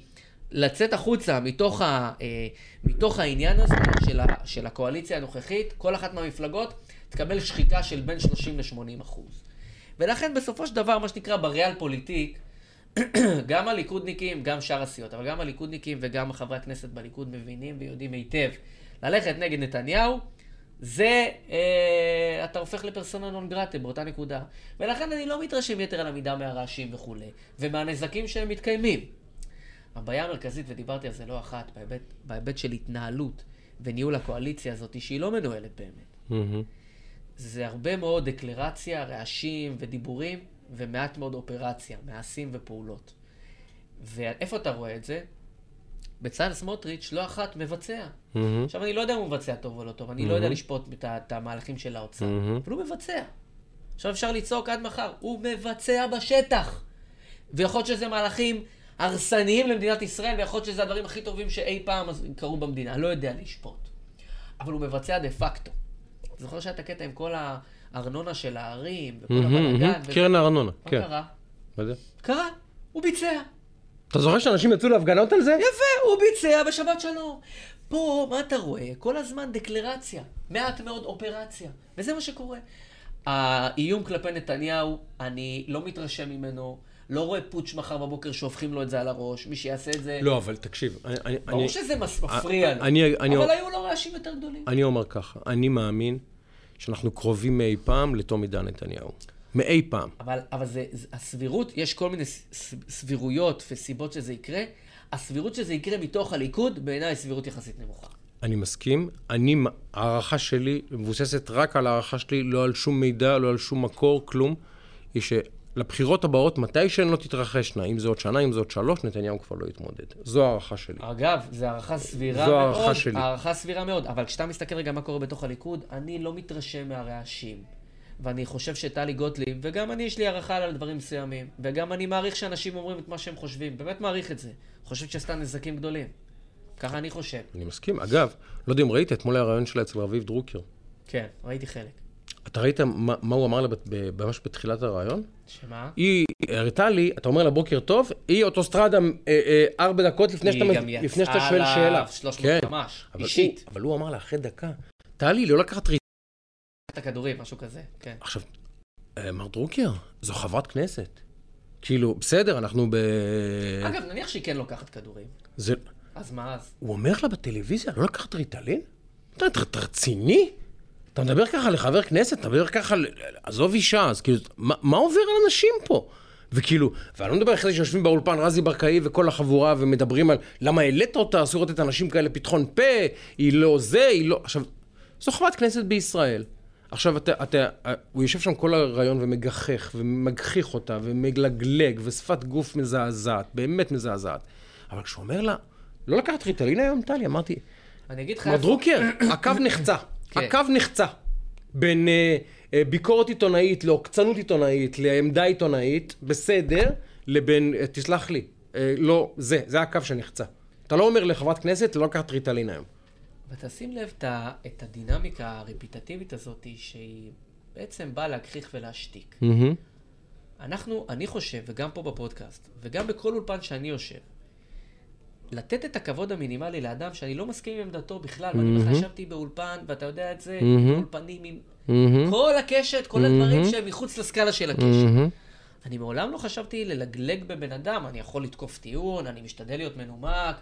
S2: לצאת החוצה מתוך, ה, אה, מתוך העניין הזה של, ה, של הקואליציה הנוכחית, כל אחת מהמפלגות תקבל שחיקה של בין 30 ל-80 אחוז. ולכן בסופו של דבר, מה שנקרא בריאל פוליטיק, גם הליכודניקים, גם שאר הסיעות, אבל גם הליכודניקים וגם חברי הכנסת בליכוד מבינים ויודעים היטב ללכת נגד נתניהו, זה, אה, אתה הופך לפרסונה נון גרטה באותה נקודה. ולכן אני לא מתרשם יתר על המידה מהרעשים וכולי, ומהנזקים שהם מתקיימים. הבעיה המרכזית, ודיברתי על זה לא אחת, בהיבט, בהיבט של התנהלות וניהול הקואליציה הזאת, שהיא לא מנוהלת באמת. Mm-hmm. זה הרבה מאוד דקלרציה, רעשים ודיבורים, ומעט מאוד אופרציה, מעשים ופעולות. ואיפה אתה רואה את זה? בצלאל סמוטריץ' לא אחת מבצע. Mm-hmm. עכשיו, אני לא יודע אם הוא מבצע טוב או לא טוב, אני mm-hmm. לא יודע לשפוט את, המהלכים של האוצר, mm-hmm. אבל הוא מבצע. עכשיו אפשר לצעוק עד מחר, הוא מבצע בשטח. ויכול להיות שזה מהלכים הרסניים למדינת ישראל, ויכול להיות שזה הדברים הכי טובים שאי פעם קרו במדינה, לא יודע לשפוט. אבל הוא מבצע דה פקטו. זוכר שהיה את הקטע עם כל הארנונה של הערים, וכל הבלאגן.
S3: קרן הארנונה,
S2: כן. מה קרה?
S3: מה זה?
S2: קרה, הוא ביצע.
S3: אתה זוכר שאנשים יצאו להפגנות על זה?
S2: יפה, הוא ביצע בשבת שלום. פה, מה אתה רואה? כל הזמן דקלרציה, מעט מאוד אופרציה, וזה מה שקורה. האיום כלפי נתניהו, אני לא מתרשם ממנו. לא רואה פוטש מחר בבוקר שהופכים לו את זה על הראש, מי שיעשה את זה...
S3: לא, אבל תקשיב, אני...
S2: ברור
S3: אני,
S2: שזה מפריע לו,
S3: אני, אני,
S2: אבל היו לו רעשים יותר גדולים.
S3: אני אומר ככה, אני מאמין שאנחנו קרובים מאי פעם לתום עידן נתניהו. מאי פעם.
S2: אבל, אבל זה, זה, הסבירות, יש כל מיני סבירויות וסיבות שזה יקרה. הסבירות שזה יקרה מתוך הליכוד, בעיניי סבירות יחסית נמוכה.
S3: אני מסכים. אני, הערכה שלי מבוססת רק על הערכה שלי, לא על שום מידע, לא על שום מקור, כלום. היא שלבחירות הבאות, מתי שהן לא תתרחשנה, אם זה עוד שנה, אם זה עוד שלוש, נתניהו כבר לא יתמודד. זו הערכה שלי.
S2: אגב, זו הערכה סבירה
S3: זו
S2: מאוד.
S3: זו הערכה שלי.
S2: הערכה סבירה מאוד. אבל כשאתה מסתכל רגע מה קורה בתוך הליכוד, אני לא מתרשם מהרעשים. ואני חושב שטלי גוטליב, וגם אני יש לי הערכה על דברים מסוימים, וגם אני מעריך שאנשים אומרים את מה שהם חושבים, באמת מעריך את זה. חושב שעשתה נזקים גדולים. ככה אני חושב.
S3: אני מסכים. אגב, לא יודע אם ראית, אתמול היה רעיון שלה אצל רביב דרוקר.
S2: כן, ראיתי חלק.
S3: אתה ראית מה, מה הוא אמר לה ממש בתחילת הרעיון?
S2: שמה?
S3: היא הראתה לי, אתה אומר לה בוקר טוב, היא אוטוסטרדה אה, אה, ארבע דקות לפני שאתה, לפני שאתה שואל שאלה. היא גם
S2: יצאה לה 300 כן. ממש, אישית.
S3: הוא, אבל הוא אמר לה אחרי דקה, טלי, לא לקחת
S2: את הכדורים, משהו כזה, כן.
S3: עכשיו, אה, מר דרוקר, זו חברת כנסת. כאילו, בסדר, אנחנו ב...
S2: אגב, נניח שהיא כן לוקחת כדורים.
S3: זה...
S2: אז מה אז?
S3: הוא אומר לה בטלוויזיה, לא לקחת ריטלין? אתה רציני? אתה מדבר ככה לחבר כנסת, אתה מדבר ככה, עזוב אישה, אז כאילו, מה, מה עובר על אנשים פה? וכאילו, ואני לא מדבר אחרי שיושבים באולפן רזי ברקאי וכל החבורה ומדברים על למה העלית אותה, אסור לתת אנשים כאלה פתחון פה, היא לא זה, היא לא... עכשיו, זו חברת כנסת בישראל. עכשיו, אתה, אתה, הוא יושב שם כל הרעיון ומגחך, ומגחיך אותה, ומגלגלג, ושפת גוף מזעזעת, באמת מזעזעת. אבל כשהוא אומר לה, לא לקחת ריטלין היום, טלי, אמרתי,
S2: אני אגיד לך
S3: איפה... דרוקר, הקו נחצה. כן. הקו נחצה. בין uh, uh, ביקורת עיתונאית לעוקצנות עיתונאית, לעמדה עיתונאית, בסדר, לבין, uh, תסלח לי, uh, לא, זה, זה הקו שנחצה. אתה לא אומר לחברת כנסת, לא לקחת ריטלין היום.
S2: ותשים לב את הדינמיקה הרפיטטיבית הזאת, שהיא בעצם באה להגחיך ולהשתיק. Mm-hmm. אנחנו, אני חושב, וגם פה בפודקאסט, וגם בכל אולפן שאני יושב, לתת את הכבוד המינימלי לאדם שאני לא מסכים עם עמדתו בכלל, mm-hmm. ואני בכלל ישבתי באולפן, ואתה יודע את זה, mm-hmm. אולפנים עם mm-hmm. כל הקשת, כל mm-hmm. הדברים שהם מחוץ לסקאלה של הקשת. Mm-hmm. אני מעולם לא חשבתי ללגלג בבן אדם, אני יכול לתקוף טיעון, אני משתדל להיות מנומק,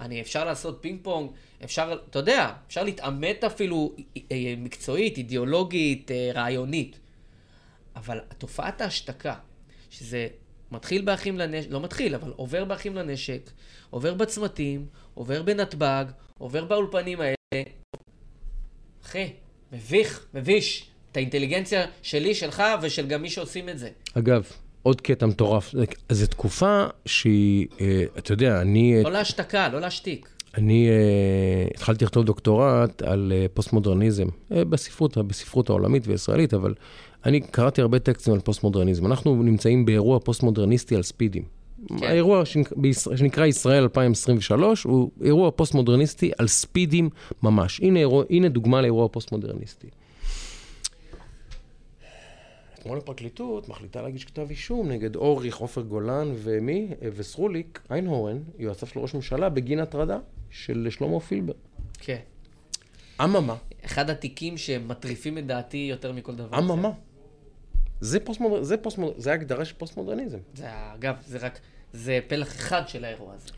S2: אני, אפשר לעשות פינג פונג, אפשר, אתה יודע, אפשר להתעמת אפילו אה, אה, מקצועית, אידיאולוגית, אה, רעיונית. אבל תופעת ההשתקה, שזה מתחיל באחים לנשק, לא מתחיל, אבל עובר באחים לנשק, עובר בצמתים, עובר בנתב"ג, עובר באולפנים האלה. אחי, מביך, מביש. את האינטליגנציה שלי, שלך ושל גם מי שעושים את זה.
S3: אגב, עוד קטע מטורף. זו תקופה שהיא, אה, אתה יודע, אני...
S2: לא להשתקה, לא להשתיק.
S3: אני uh, התחלתי לכתוב דוקטורט על uh, פוסט-מודרניזם, uh, בספרות, בספרות העולמית והישראלית, אבל אני קראתי הרבה טקסטים על פוסט-מודרניזם. אנחנו נמצאים באירוע פוסט-מודרניסטי על ספידים. כן. האירוע שנקרא ישראל 2023 הוא אירוע פוסט-מודרניסטי על ספידים ממש. הנה, אירוע, הנה דוגמה לאירוע פוסט-מודרניסטי. אתמול הפרקליטות מחליטה להגיש כתב אישום נגד אוריך, עופר גולן ומי? וסרוליק, איינהורן, יועציו של ראש ממשלה, בגין הטרדה של שלמה פילבר.
S2: כן.
S3: אממה.
S2: אחד התיקים שמטריפים את דעתי יותר מכל דבר.
S3: אממה. זה פוסט-מודרניזם, זה, פוסט זה הגדרה של פוסט-מודרניזם.
S2: זה, אגב, זה רק, זה פלח אחד של האירוע הזה.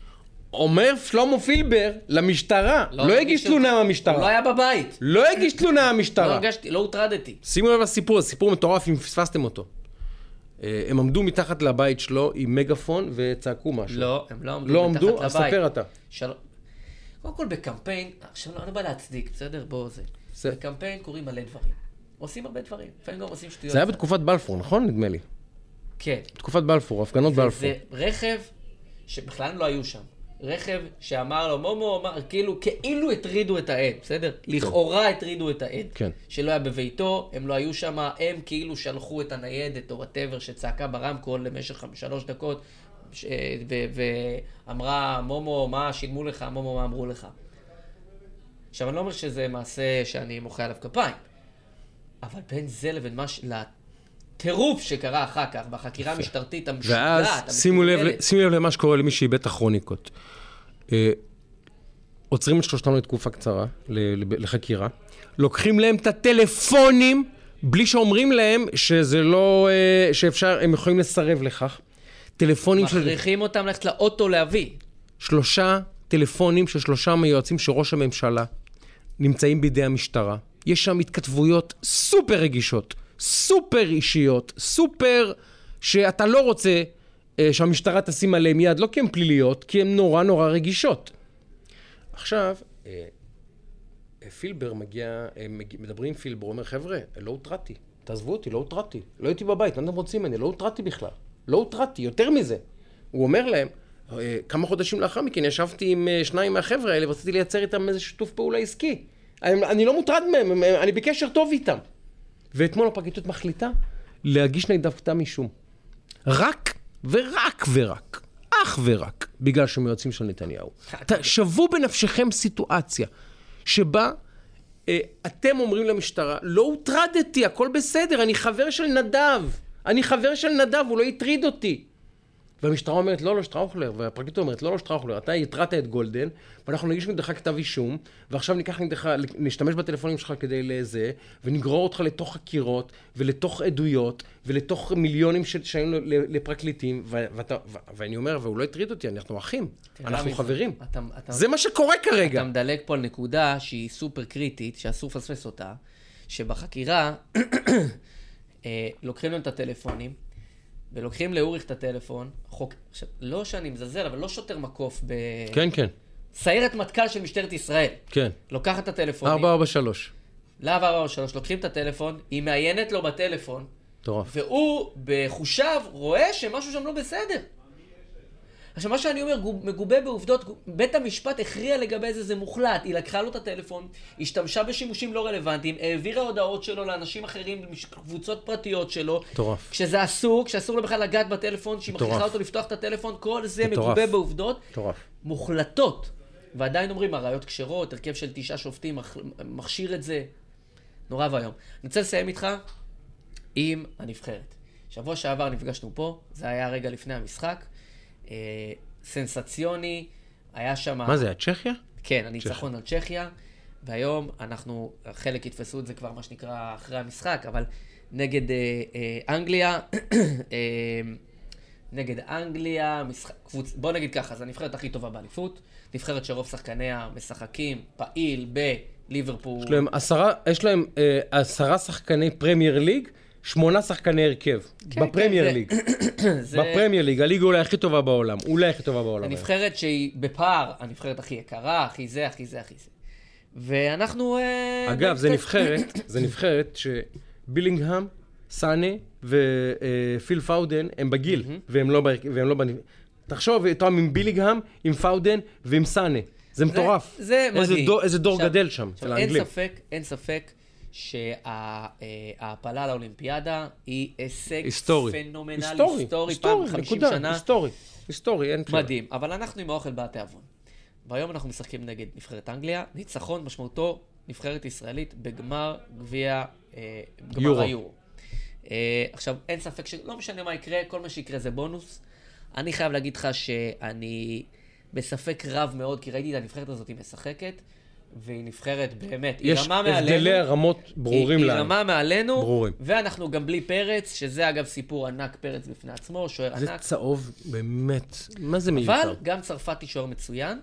S3: אומר שלמה פילבר למשטרה, לא, לא הגיש תלונה מהמשטרה. הוא
S2: לא היה בבית.
S3: לא הגיש תלונה מהמשטרה.
S2: לא הרגשתי, לא הוטרדתי.
S3: שימו לב לסיפור, הסיפור מטורף אם פספסתם אותו. אה, הם עמדו מתחת לבית שלו עם מגפון וצעקו משהו.
S2: לא, הם לא עמדו
S3: לא
S2: מתחת לבית.
S3: לא עמדו? אז ספר אתה. של...
S2: קודם כל בקמפיין, עכשיו לא, אני לא בא להצדיק, בסדר? בוא זה. זה. בקמפיין קורים מלא דברים. עושים הרבה דברים, לפעמים גם עושים שטויות.
S3: זה היה בתקופת בלפור, נכון? נדמה לי.
S2: כן.
S3: בתקופת בלפור, הפגנות בלפור.
S2: זה רכב שבכלל לא היו שם. רכב שאמר לו, מומו, אמר, כאילו, כאילו הטרידו את העד, בסדר? כן. לכאורה הטרידו את העד.
S3: כן.
S2: שלא היה בביתו, הם לא היו שם, הם כאילו שלחו את הניידת או whatever שצעקה ברמקול למשך שלוש דקות, ש... ו... ואמרה, מומו, מה שילמו לך, מומו, מה אמרו לך. עכשיו, אני לא אומר שזה מעשה שאני מוחא עליו כפיים, אבל בין זה לבין מה ש... הטירוף שקרה אחר כך, בחקירה המשטרתית המשוגעת,
S3: ואז שימו לב, שימו לב למה שקורה למי שאיבד את הכרוניקות. אה, עוצרים את שלושתנו לתקופה קצרה, לחקירה, לוקחים להם את הטלפונים בלי שאומרים להם שזה לא, אה, שאפשר, הם יכולים לסרב לכך.
S2: טלפונים של... מכריחים אותם ללכת לאוטו להביא.
S3: שלושה טלפונים של שלושה מיועצים של ראש הממשלה נמצאים בידי המשטרה. יש שם התכתבויות סופר רגישות. סופר אישיות, סופר שאתה לא רוצה אה, שהמשטרה תשים עליהם יד, לא כי הן פליליות, כי הן נורא נורא רגישות. עכשיו, אה, אה פילבר מגיע, אה, מדברים עם פילבר, אומר, חבר'ה, לא הוטרדתי, תעזבו אותי, לא הוטרדתי, לא הייתי בבית, מה אתם רוצים ממני? לא הוטרדתי בכלל, לא הוטרדתי, יותר מזה. הוא אומר להם, אה, כמה חודשים לאחר מכן ישבתי עם שניים מהחבר'ה האלה ורציתי לייצר איתם איזה שיתוף פעולה עסקי. אני, אני לא מוטרד מהם, אני בקשר טוב איתם. ואתמול הפרקליטות מחליטה להגיש נגדם כתב אישום. רק ורק ורק, אך ורק, בגלל שהם יועצים של נתניהו. שוו בנפשכם סיטואציה שבה אה, אתם אומרים למשטרה, לא הוטרדתי, הכל בסדר, אני חבר של נדב. אני חבר של נדב, הוא לא הטריד אותי. והמשטרה אומרת, לא, לא, שטראוכלר, והפרקליטות אומרת, לא, לא, שטראוכלר, אתה הטרדת את גולדן, ואנחנו נגיש נגדך כתב אישום, ועכשיו ניקח נגדך, נשתמש בטלפונים שלך כדי לזה, ונגרור אותך לתוך חקירות, ולתוך עדויות, ולתוך מיליונים שהיינו לפרקליטים, ואתה, ואני אומר, והוא לא הטריד אותי, אנחנו אחים, אנחנו חברים. אתה, אתה, זה מה שקורה כרגע.
S2: אתה מדלג פה על נקודה שהיא סופר קריטית, שאסור לפספס אותה, שבחקירה אה, לוקחים להם את הטלפונים, ולוקחים לאוריך את הטלפון, חוק... עכשיו, לא שאני מזלזל, אבל לא שוטר מקוף ב...
S3: כן, כן.
S2: סיירת מטכ"ל של משטרת ישראל.
S3: כן.
S2: לוקחת את הטלפונים.
S3: 443.
S2: להב 443, לוקחים את הטלפון, היא מעיינת לו בטלפון.
S3: מטורף.
S2: והוא, בחושיו, רואה שמשהו שם לא בסדר. עכשיו, מה שאני אומר, מגובה בעובדות, בית המשפט הכריע לגבי זה, זה מוחלט. היא לקחה לו את הטלפון, השתמשה בשימושים לא רלוונטיים, העבירה הודעות שלו לאנשים אחרים, קבוצות פרטיות שלו.
S3: מטורף.
S2: כשזה אסור, כשאסור לו בכלל לגעת בטלפון, שהיא מכריחה אותו לפתוח את הטלפון, כל זה. מגובה בעובדות.
S3: מטורף.
S2: מוחלטות. ועדיין אומרים, הראיות כשרות, הרכב של תשעה שופטים מכשיר את זה. נורא ואיום. אני רוצה לסיים איתך עם הנבחרת. שבוע שעבר נפגשנו פה, זה היה רגע לפני המשחק. אה, סנסציוני, היה שם...
S3: מה זה, הצ'כיה?
S2: כן, הניצחון על צ'כיה, והיום אנחנו, חלק יתפסו את זה כבר, מה שנקרא, אחרי המשחק, אבל נגד אה, אה, אנגליה, אה, נגד אנגליה, משחק, קבוצ... בוא נגיד ככה, זו הנבחרת הכי טובה באליפות, נבחרת שרוב שחקניה משחקים פעיל בליברפול.
S3: יש להם עשרה, יש להם אה, עשרה שחקני פרמייר ליג, שמונה שחקני הרכב, כן, בפרמייר כן, ליג. זה... בפרמייר ליג, הליגה אולי הכי טובה בעולם, אולי הכי טובה בעולם.
S2: הנבחרת שהיא בפער, הנבחרת הכי יקרה, הכי זה, הכי זה, הכי זה. ואנחנו...
S3: אה, אגב, זה נבחרת, זה נבחרת שבילינגהם, סאנה ופיל פאודן הם בגיל, והם לא... והם לא תחשוב, אותם עם בילינגהם, עם פאודן ועם סאנה. זה מטורף.
S2: זה מדהים.
S3: איזה דור גדל שם,
S2: עכשיו,
S3: אצל
S2: אין
S3: האנגלים.
S2: ספק, אין ספק שההעפלה לאולימפיאדה היא הישג
S3: היסטורי.
S2: פנומנלי,
S3: היסטורי,
S2: היסטורי, פעם
S3: היסטורי,
S2: 50
S3: נקודה,
S2: שנה.
S3: היסטורי, היסטורי, אין שאלה.
S2: מדהים, אבל אנחנו עם האוכל בתיאבון. והיום אנחנו משחקים נגד נבחרת אנגליה, ניצחון משמעותו נבחרת ישראלית בגמר גביע, אה, גמר
S3: יורו.
S2: היורו. אה, עכשיו, אין ספק שלא משנה מה יקרה, כל מה שיקרה זה בונוס. אני חייב להגיד לך שאני בספק רב מאוד, כי ראיתי את הנבחרת הזאת משחקת, והיא נבחרת באמת, היא
S3: יש
S2: רמה מעלינו.
S3: הבדלי רמות ברורים
S2: היא,
S3: לנו.
S2: היא רמה מעלינו,
S3: ברורים.
S2: ואנחנו גם בלי פרץ, שזה אגב סיפור ענק, פרץ בפני עצמו, שוער
S3: זה
S2: ענק.
S3: צהוב, באמת, מה זה מיותר?
S2: אבל גם צרפתי שוער מצוין.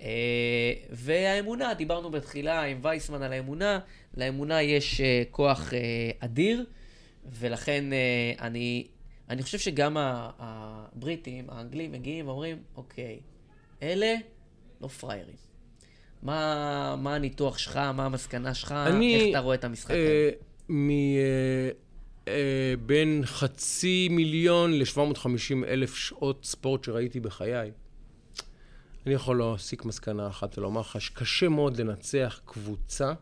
S2: אה, והאמונה, דיברנו בתחילה עם וייסמן על האמונה, לאמונה יש אה, כוח אה, אדיר, ולכן אני, אני חושב שגם הבריטים, האנגלים, מגיעים ואומרים, אוקיי, אלה לא פראיירים. מה, מה הניתוח שלך, מה המסקנה שלך,
S3: אני,
S2: איך אתה רואה את המשחק
S3: אה,
S2: הזה?
S3: אה, אה, בין חצי מיליון ל-750 אלף שעות ספורט שראיתי בחיי, אני יכול להסיק מסקנה אחת ולומר לך שקשה מאוד לנצח קבוצה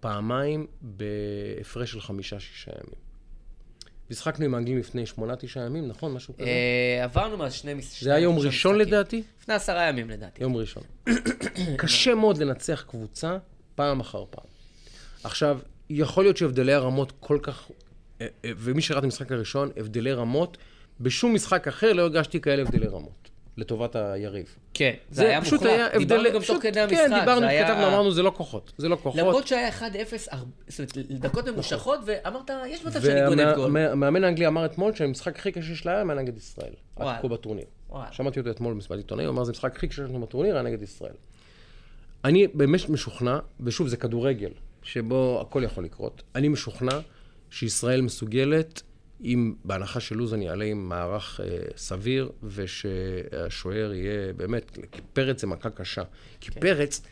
S3: פעמיים בהפרש של חמישה-שישה ימים. משחקנו עם האנגלים לפני שמונה-תשעה ימים, נכון? משהו כזה?
S2: אה, עברנו מה שני מש...
S3: זה היה יום ראשון
S2: משחקים.
S3: לדעתי?
S2: לפני עשרה ימים לדעתי.
S3: יום ראשון. קשה מאוד לנצח קבוצה פעם אחר פעם. עכשיו, יכול להיות שהבדלי הרמות כל כך... אה, אה, ומי שראה את המשחק הראשון, הבדלי רמות, בשום משחק אחר לא הרגשתי כאלה הבדלי רמות, לטובת היריב.
S2: כן, זה, היה
S3: פשוט
S2: מוחלט.
S3: היה.
S2: דיברנו גם
S3: פשוט-
S2: תוך כדי המשחק.
S3: כן, דיברנו,
S2: זה היה-
S3: כתבנו, אמרנו, זה לא כוחות. זה לא כוחות.
S2: למרות שהיה 1-0, הר- זאת אומרת, דקות ממושכות, ואמרת, יש מצב שאני גונב גול.
S3: והמאמן האנגלי אמר אתמול שהמשחק הכי קשה שלה היה נגד ישראל. עד כה בטורניר. שמעתי אותו אתמול במסיבת עיתונאים, הוא אמר, זה המשחק הכי קשה שלנו בטורניר, היה נגד ישראל. אני באמת משוכנע, ושוב, זה כדורגל, שבו הכל יכול לקרות. אני משוכנע שישראל מסוגלת, אם בהנחה שלוזון יעלה עם מערך אה, סביר, ושהשוער יהיה באמת, כי פרץ זה מכה קשה. כי פרץ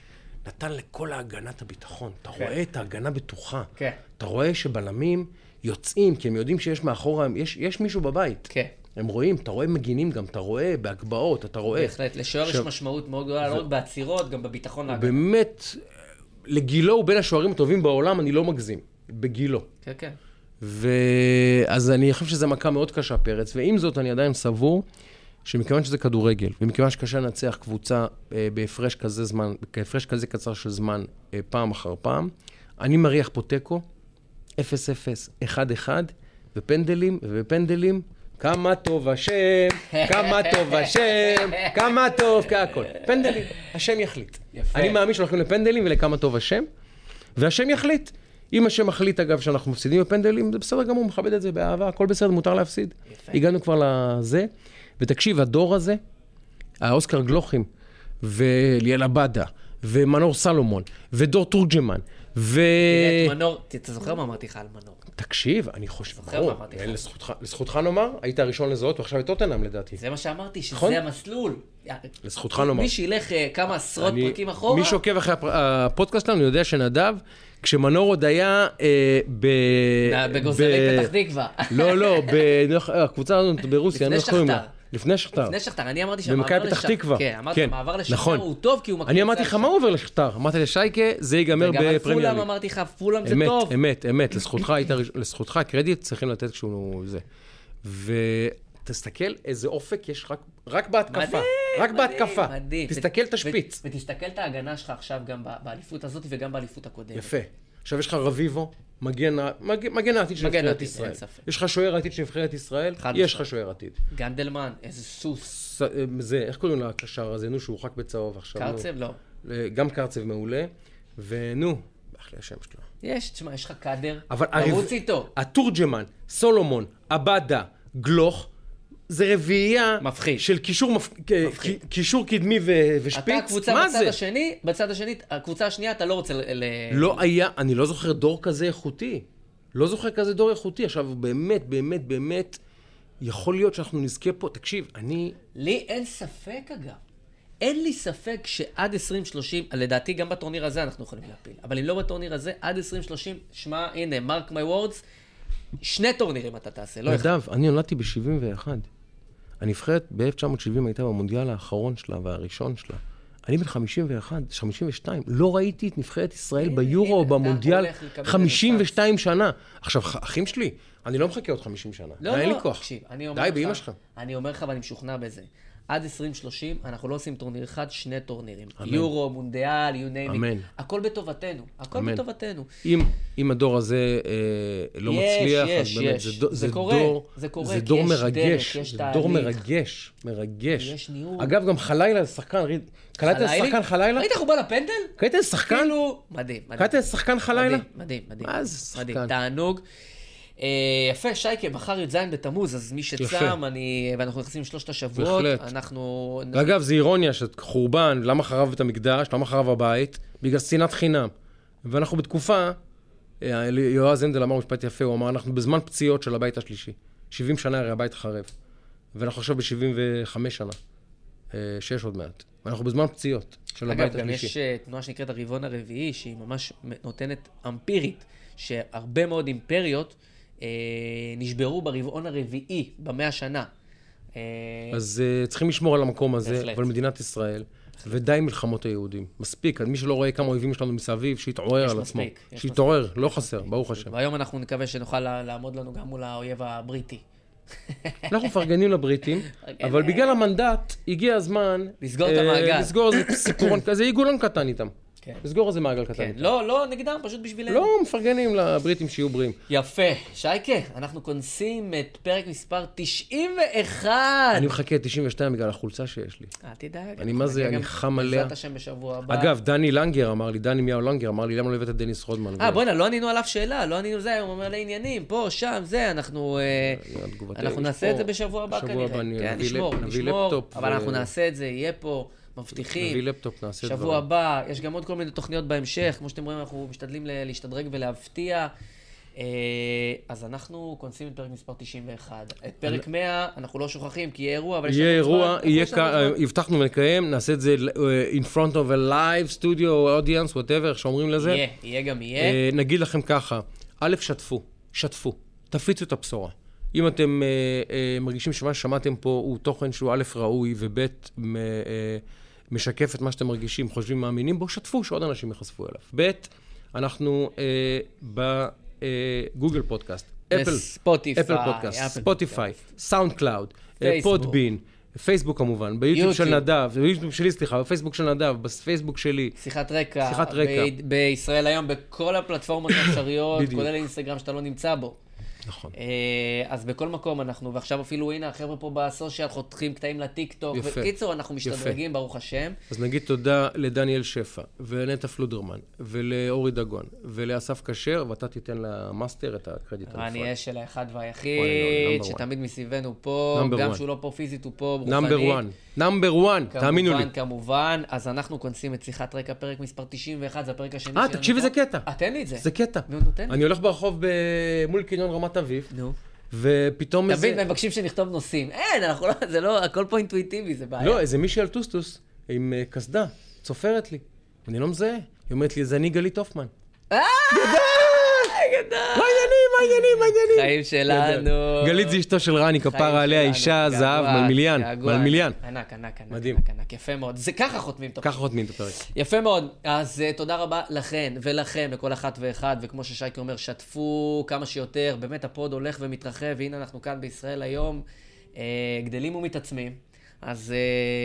S3: נתן לכל ההגנה את הביטחון. אתה
S2: כן.
S3: רואה את ההגנה בטוחה.
S2: כן.
S3: אתה רואה שבלמים יוצאים, כי הם יודעים שיש מאחורה, יש, יש מישהו בבית.
S2: כן.
S3: הם רואים, אתה רואה מגינים גם, אתה רואה בהגבהות, אתה רואה.
S2: בהחלט, לשוער יש
S3: עכשיו,
S2: משמעות מאוד גדולה, לא רק בעצירות, גם בביטחון להגנה.
S3: באמת, לגילו הוא בין השוערים הטובים בעולם, אני לא מגזים. בגילו.
S2: כן, כן.
S3: ואז אני חושב שזו מכה מאוד קשה, פרץ, ועם זאת אני עדיין סבור שמכיוון שזה כדורגל, ומכיוון שקשה לנצח קבוצה אה, בהפרש כזה זמן, בהפרש כזה קצר של זמן, אה, פעם אחר פעם, אני מריח פה תיקו, 0-0, 1-1, ופנדלים, ובפנדלים, כמה טוב השם, כמה טוב השם, כמה טוב, כהכל. פנדלים, השם יחליט.
S2: יפה.
S3: אני מאמין שהולכים לפנדלים ולכמה טוב השם, והשם יחליט. אם השם מחליט, אגב, שאנחנו מפסידים בפנדלים, זה בסדר גמור, מכבד את זה באהבה, הכל בסדר, מותר להפסיד.
S2: יפה.
S3: הגענו כבר לזה, ותקשיב, הדור הזה, האוסקר גלוכים, וליאל עבדה, ומנור סלומון, ודור תורג'מן, ו...
S2: תראה את מנור, אתה זוכר מה אמרתי לך על מנור?
S3: תקשיב, אני חושב, ברור. לזכותך- לזכותך נאמר, היית הראשון לזהות, ועכשיו את טוטנאם לדעתי.
S2: זה מה שאמרתי,
S3: נכון?
S2: שזה המסלול.
S3: לזכותך לומר.
S2: מי שילך אה, כמה עשרות פרקים אחורה,
S3: מי שעוקב אחרי הפודקאסט שלנו יודע שנדב, כשמנור עוד היה אה, ב...
S2: בגוזלי
S3: ב-
S2: פתח תקווה.
S3: לא, לא, ב- הקבוצה הזאת ברוסיה,
S2: לפני
S3: אני קוראים לה?
S2: שכתר.
S3: לפני שכתר.
S2: לפני שכתר, אני אמרתי שהמעבר
S3: במכבי פתח תקווה.
S2: כן, אמרתי, המעבר לשכתר
S3: נכון.
S2: הוא טוב, כי הוא מקפיץ...
S3: אני אמרתי לך, מה הוא עובר לשכתר? אמרתי לששייקה, זה ייגמר
S2: וגם על
S3: בפרמייר
S2: פולאם. אמרתי לך, פולאם זה
S3: אמת,
S2: טוב.
S3: אמת, אמת, לזכותך היית, לזכותך קרדיט צריכים לתת כשהוא זה. ותסתכל איזה אופק יש רק, רק בהתקפה.
S2: מדהים,
S3: רק
S2: מדהים,
S3: בהתקפה.
S2: מדהים.
S3: תסתכל, תשפיץ.
S2: ו- ותסתכל את ההגנה שלך עכשיו גם באליפות הזאת וגם באליפות הקודמת.
S3: יפה. עכשיו יש לך רביבו, מגן מגן העתיד של נבחרת ישראל. יש לך שוער עתיד של נבחרת ישראל? יש. לך שוער עתיד.
S2: גנדלמן, איזה סוס.
S3: ס- זה, איך קוראים לקשר הזה? נו, שהורחק בצהוב עכשיו.
S2: קרצב? לא.
S3: גם קרצב מעולה. ונו, איך לי השם שלו.
S2: יש, תשמע, יש לך קאדר,
S3: אבל
S2: תרוץ איתו.
S3: התורג'מן, סולומון, עבדה, גלוך, זה רביעייה...
S2: מפחיד.
S3: של קישור, מפ...
S2: מפחיד.
S3: קישור קדמי ו... ושפיץ.
S2: אתה הקבוצה
S3: מה
S2: בצד
S3: זה?
S2: השני, בצד השני, הקבוצה השנייה, אתה לא רוצה ל... ל-
S3: לא היה, אני לא זוכר דור כזה איכותי. לא זוכר כזה דור איכותי. עכשיו, באמת, באמת, באמת, יכול להיות שאנחנו נזכה פה. תקשיב, אני...
S2: לי אין ספק, אגב. אין לי ספק שעד 2030, לדעתי גם בטורניר הזה אנחנו יכולים להפיל, אבל אם לא בטורניר הזה, עד 2030, שמע, הנה, mark my words, שני טורנירים אתה תעשה, לא אחד.
S3: נדב, אני נולדתי ב-71. הנבחרת ב-1970 הייתה במונדיאל האחרון שלה והראשון שלה. אני בן 51, 52, לא ראיתי את נבחרת ישראל ביורו או במונדיאל
S2: הולך לקבל
S3: 52 שנה. עכשיו, אחים שלי, אני לא מחכה עוד 50 שנה.
S2: לא, לא. תקשיב, אני אומר
S3: די,
S2: לך,
S3: באמא שלך.
S2: אני אומר לך ואני משוכנע בזה. עד 2030 אנחנו לא עושים טורניר אחד, שני טורנירים.
S3: אמן.
S2: יורו, מונדיאל, you name it.
S3: אמן.
S2: הכל בטובתנו, הכל
S3: אמן.
S2: בטובתנו.
S3: אם, אם הדור הזה אה, לא
S2: יש,
S3: מצליח,
S2: יש,
S3: אז באמת,
S2: יש.
S3: זה,
S2: זה
S3: זה,
S2: קורה,
S3: דור,
S2: זה קורה,
S3: זה דור מרגש,
S2: דרך,
S3: זה דור
S2: תהליך.
S3: מרגש, מרגש.
S2: יש ניהול.
S3: אגב, גם חלילה זה שחקן, קלטת? שחקן חלילה?
S2: ראית איך הוא בא לפנדל?
S3: קלטת שחקן?
S2: כאילו, מדהים, מדהים.
S3: קלטת שחקן חלילה?
S2: מדהים, מדהים, מדהים.
S3: מה זה
S2: מדהים,
S3: שחקן?
S2: תענוג. אה, יפה, שייקה, מחר י"ז בתמוז, אז מי שצם. אני... ואנחנו נכנסים לשלושת השבועות.
S3: בהחלט.
S2: אנחנו...
S3: ואגב, זה אירוניה שחורבן, למה חרב את המקדש, למה חרב הבית? בגלל שנאת חינם. ואנחנו בתקופה, אה, יועז הנדל אמר משפט יפה, הוא אמר, אנחנו בזמן פציעות של הבית השלישי. 70 שנה הרי הבית חרב. ואנחנו עכשיו ב-75 שנה. אה, שיש עוד מעט. ואנחנו בזמן פציעות של הבית
S2: אגב, גם
S3: השלישי.
S2: יש תנועה שנקראת הרבעון הרביעי, שהיא ממש נותנת אמפירית, שהרבה מאוד אימפריות נשברו ברבעון הרביעי, במאה שנה. אה,
S3: אז uh, צריכים לשמור על המקום הזה,
S2: בהחלט.
S3: ועל מדינת ישראל, ודי מלחמות היהודים. מספיק, מי שלא רואה כמה אויבים יש לנו מסביב, שיתעורר על עצמו. שיתעורר, לא חסר, ברוך השם.
S2: והיום אנחנו נקווה שנוכל לעמוד לנו גם מול האויב הבריטי.
S3: אנחנו מפרגנים לבריטים, אבל בגלל המנדט, הגיע הזמן...
S2: לסגור את
S3: אה,
S2: המעגל.
S3: לסגור איזה סיפורון כזה, עיגולון קטן איתם.
S2: כן.
S3: לסגור איזה מעגל קטן
S2: כן. לא, לא נגדם, פשוט בשבילנו.
S3: לא, מפרגנים לבריטים שיהיו בריאים.
S2: יפה. שייקה, אנחנו כונסים את פרק מספר 91.
S3: אני מחכה 92 בגלל החולצה שיש לי.
S2: אל תדאג.
S3: אני מה זה, אני חם עליה.
S2: בעזרת השם בשבוע הבא.
S3: אגב, דני לנגר אמר לי, דני מיהו לנגר אמר לי, למה לא הבאת את דניס רודמן?
S2: אה, בוא'נה, לא ענינו על אף שאלה, לא ענינו לזה, הוא אומר לעניינים, פה, שם, זה, אנחנו... אה,
S3: תגובות.
S2: אנחנו נעשה את זה בשבוע הבא
S3: בשבוע
S2: כנראה.
S3: הבא אני-
S2: כן,
S3: נביא לפטופ
S2: אבל אנחנו נעשה את זה, יהיה פה, מבטיחים.
S3: נביא לפטופ, נעשה דברים.
S2: שבוע הבא, יש גם עוד כל מיני תוכניות בהמשך, כמו שאתם רואים, אנחנו משתדלים להשתדרג ולהפתיע. אה, אז אנחנו כונסים את פרק מספר 91. את פרק 100 אנחנו לא שוכחים, כי יהיה אירוע, אבל יש לנו
S3: יהיה. אירוע, יהיה כ-? הבטחנו ונקיים, נעשה את זה uh, in front of a live studio audience, whatever, איך שאומרים לזה.
S2: יהיה, יהיה גם יהיה.
S3: אה, נגיד לכם ככה, א', שתפו, שתפו, תפיצו את הבשורה. אם אתם מרגישים שמה ששמעתם פה הוא תוכן שהוא א', ראוי, וב', משקף את מה שאתם מרגישים, חושבים, מאמינים בו, שתפו, שעוד אנשים ייחשפו אליו. ב', אנחנו אה, בגוגל פודקאסט, אפל, אפל פודקאסט, ספוטיפיי, סאונד קלאוד. פודבין, פייסבוק כמובן, ביוטיוב של. נדב, ביוטיוב שלי, סליחה, בפייסבוק של נדב, בפייסבוק שלי.
S2: שיחת רקע.
S3: שיחת רקע.
S2: ב- בישראל היום, בכל הפלטפורמות האפשריות. כולל אינסטגרם שאתה לא נמצא בו.
S3: נכון.
S2: אה, אז בכל מקום אנחנו, ועכשיו אפילו, הנה, החבר'ה פה ב social חותכים קטעים לטיקטוק.
S3: יפה.
S2: בקיצור, אנחנו משתדרגים, ברוך השם.
S3: אז נגיד תודה לדניאל שפע, ולנטע פלודרמן, ולאורי דגון, ולאסף כשר, ואתה תיתן למאסטר את הקרדיט
S2: רני אשל האחד
S3: לא,
S2: והיחיד,
S3: one.
S2: שתמיד מסביבנו פה, גם. שהוא לא פה פיזית, הוא פה רוחני.
S3: number one. Number one, תאמינו לי.
S2: כמובן, כמובן. אז אנחנו כונסים את שיחת רקע, פרק מספר 91, זה הפרק השני
S3: אה,
S2: שלנו
S3: תקשיב
S2: פה.
S3: איזה קטע.
S2: אה, תן לי את זה.
S3: זה קטע.
S2: נו, תן לי.
S3: אני הולך ברחוב מול קניון רמת אביב,
S2: נו.
S3: ופתאום איזה...
S2: מבין, הם מבקשים שנכתוב נושאים. אין, אנחנו לא, זה לא, הכל פה אינטואיטיבי, זה בעיה.
S3: לא, איזה מישהי על טוסטוס, עם אה, קסדה, צופרת לי. אני לא מזהה. היא אומרת לי, זה אני גלית הופמן.
S2: אה, גדול.
S3: מה העניינים, מה העניינים, מה העניינים?
S2: חיים שלנו.
S3: גלית זה אשתו של רני, כפרה עליה. אישה, זהב, מלמיליאן. מלמיליאן.
S2: ענק, ענק, ענק.
S3: מדהים.
S2: ענק, ענק, יפה מאוד. זה ככה חותמים את הפרק.
S3: ככה חותמים את הפרק.
S2: יפה מאוד. אז אה, תודה רבה לכן ולכם, לכל אחת ואחד, וכמו ששייקי אומר, שתפו כמה שיותר. באמת, ה pod הולך ומתרחב, והנה אנחנו כאן בישראל היום, אה, גדלים ומתעצמים. אז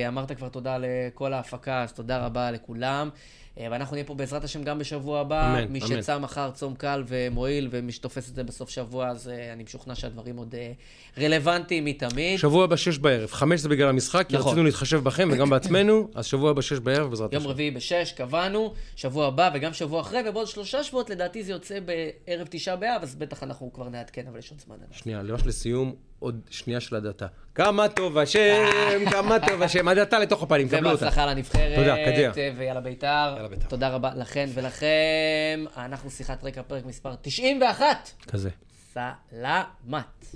S2: אמרת כבר תודה לכל ההפקה, אז תודה רבה לכולם. אה, ואנחנו נהיה פה בעזרת השם גם בשבוע הבא.
S3: אמן,
S2: מי
S3: אמן.
S2: שצם מחר צום קל ומועיל, ומי שתופס את זה בסוף שבוע, אז אה, אני משוכנע שהדברים עוד אה, רלוונטיים מתמיד.
S3: שבוע הבא שש בערב, חמש זה בגלל המשחק, כי
S2: נכון.
S3: רצינו להתחשב בכם וגם בעצמנו, אז שבוע הבא שש בערב בעזרת
S2: יום
S3: השם.
S2: רביעי בשש, קבענו, שבוע הבא וגם שבוע אחרי, ובעוד שלושה שבועות לדעתי זה יוצא בערב תשעה באב, אז בטח אנחנו כבר נעדכן, אבל יש עוד זמן.
S3: שנייה, ממש לסיום, עוד שנייה של הדתה. כמה טוב השם, כמה טוב השם, הדתה לתוך הפנים, קבלו אותה.
S2: ובהצלחה לנבחרת.
S3: תודה, קדימה.
S2: אה, ויאללה בית"ר.
S3: יאללה בית"ר.
S2: תודה רבה לכן ולכם. אנחנו שיחת רקע פרק מספר 91.
S3: כזה.
S2: סלמת.